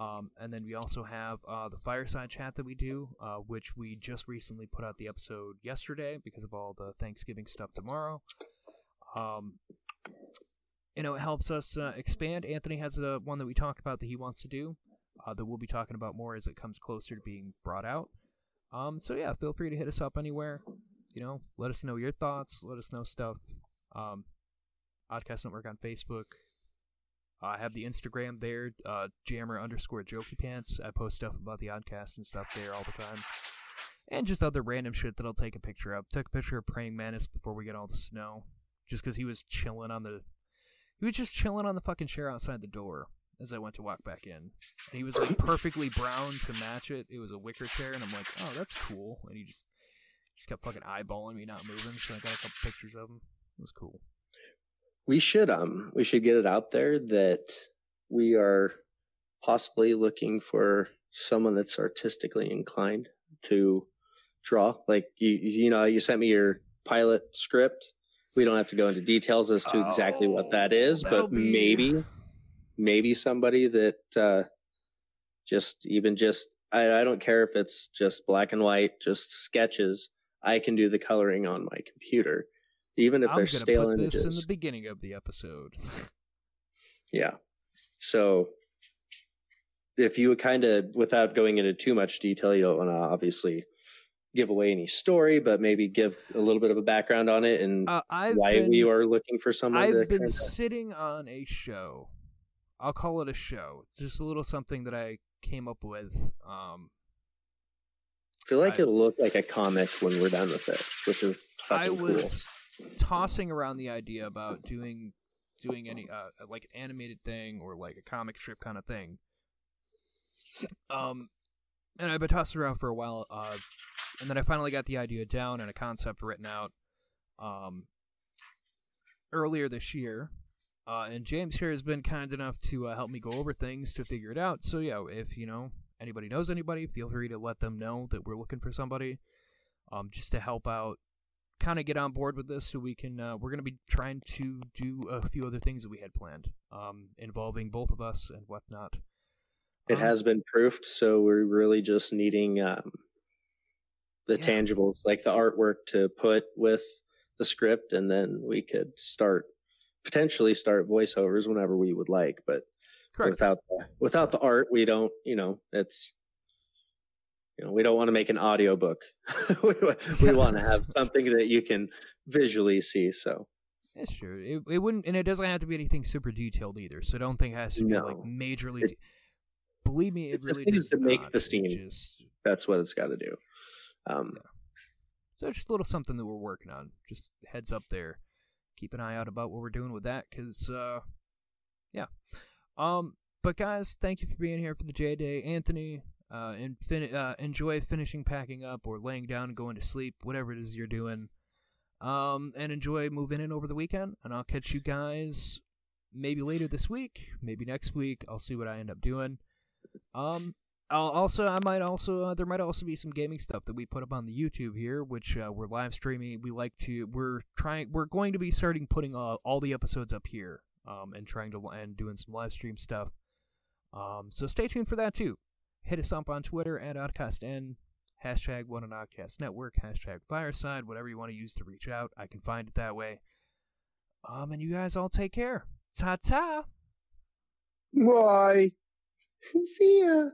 um, and then we also have uh, the fireside chat that we do, uh, which we just recently put out the episode yesterday because of all the Thanksgiving stuff tomorrow. Um, you know, it helps us uh, expand. Anthony has a one that we talked about that he wants to do uh, that we'll be talking about more as it comes closer to being brought out. Um, so yeah, feel free to hit us up anywhere. You know, let us know your thoughts. Let us know stuff. Um, Oddcast Network on Facebook. I have the Instagram there, uh, jammer underscore jokey pants. I post stuff about the Oddcast and stuff there all the time. And just other random shit that I'll take a picture of. Took a picture of Praying Mantis before we get all the snow. Just because he was chilling on the. He was just chilling on the fucking chair outside the door as I went to walk back in. And he was like perfectly brown to match it. It was a wicker chair, and I'm like, oh, that's cool. And he just just kept fucking eyeballing me, not moving. So I got a couple pictures of him. It was cool. We should um we should get it out there that we are possibly looking for someone that's artistically inclined to draw. Like you you know you sent me your pilot script. We don't have to go into details as to oh, exactly what that oh, but be... maybe maybe somebody that uh, just even just I, I don't care if it's just black and white, just sketches. I can do the coloring on my computer, even if I'm they're stale put images. This in the beginning of the episode. yeah, so if you would kind of, without going into too much detail, you don't want to obviously give away any story, but maybe give a little bit of a background on it and uh, why been, we are looking for someone. I've been sitting on a show I'll call it a show. It's just a little something that I came up with. Um, I feel like I, it'll look like a comic when we're done with it, which is I was cool. Tossing around the idea about doing doing any uh, like an animated thing or like a comic strip kind of thing. Um, and I've been tossing around for a while. Uh, and then I finally got the idea down and a concept written out. Um, earlier this year, uh, and James here has been kind enough to uh, help me go over things to figure it out. So yeah, if you know anybody knows anybody, feel free to let them know that we're looking for somebody, um, just to help out, kind of get on board with this, so we can. Uh, we're gonna be trying to do a few other things that we had planned, um, involving both of us and whatnot. It um, has been proofed, so we're really just needing um, the yeah. tangibles, like the artwork, to put with the script, and then we could start potentially start voiceovers whenever we would like, but Correct. without the, without the art, we don't. You know, it's you know we don't want to make an audio book. we, we want to have something that you can visually see. So that's true. It, it wouldn't, and it doesn't have to be anything super detailed either. So don't think it has to be no. like majorly. It, believe me, it, it really needs to make the steam. Just, That's what it's got to do. Um, yeah. So just a little something that we're working on. Just heads up there keep an eye out about what we're doing with that because uh yeah um but guys thank you for being here for the j day anthony uh, and fin- uh, enjoy finishing packing up or laying down and going to sleep whatever it is you're doing um and enjoy moving in over the weekend and i'll catch you guys maybe later this week maybe next week i'll see what i end up doing um I'll also, I might also, uh, there might also be some gaming stuff that we put up on the YouTube here, which uh, we're live streaming. We like to, we're trying, we're going to be starting putting uh, all the episodes up here, um, and trying to and doing some live stream stuff. Um, so stay tuned for that too. Hit us up on Twitter at OddcastN, hashtag One on Oddcast Network, hashtag Fireside, whatever you want to use to reach out. I can find it that way. Um, and you guys all take care. Ta ta. Bye. See ya.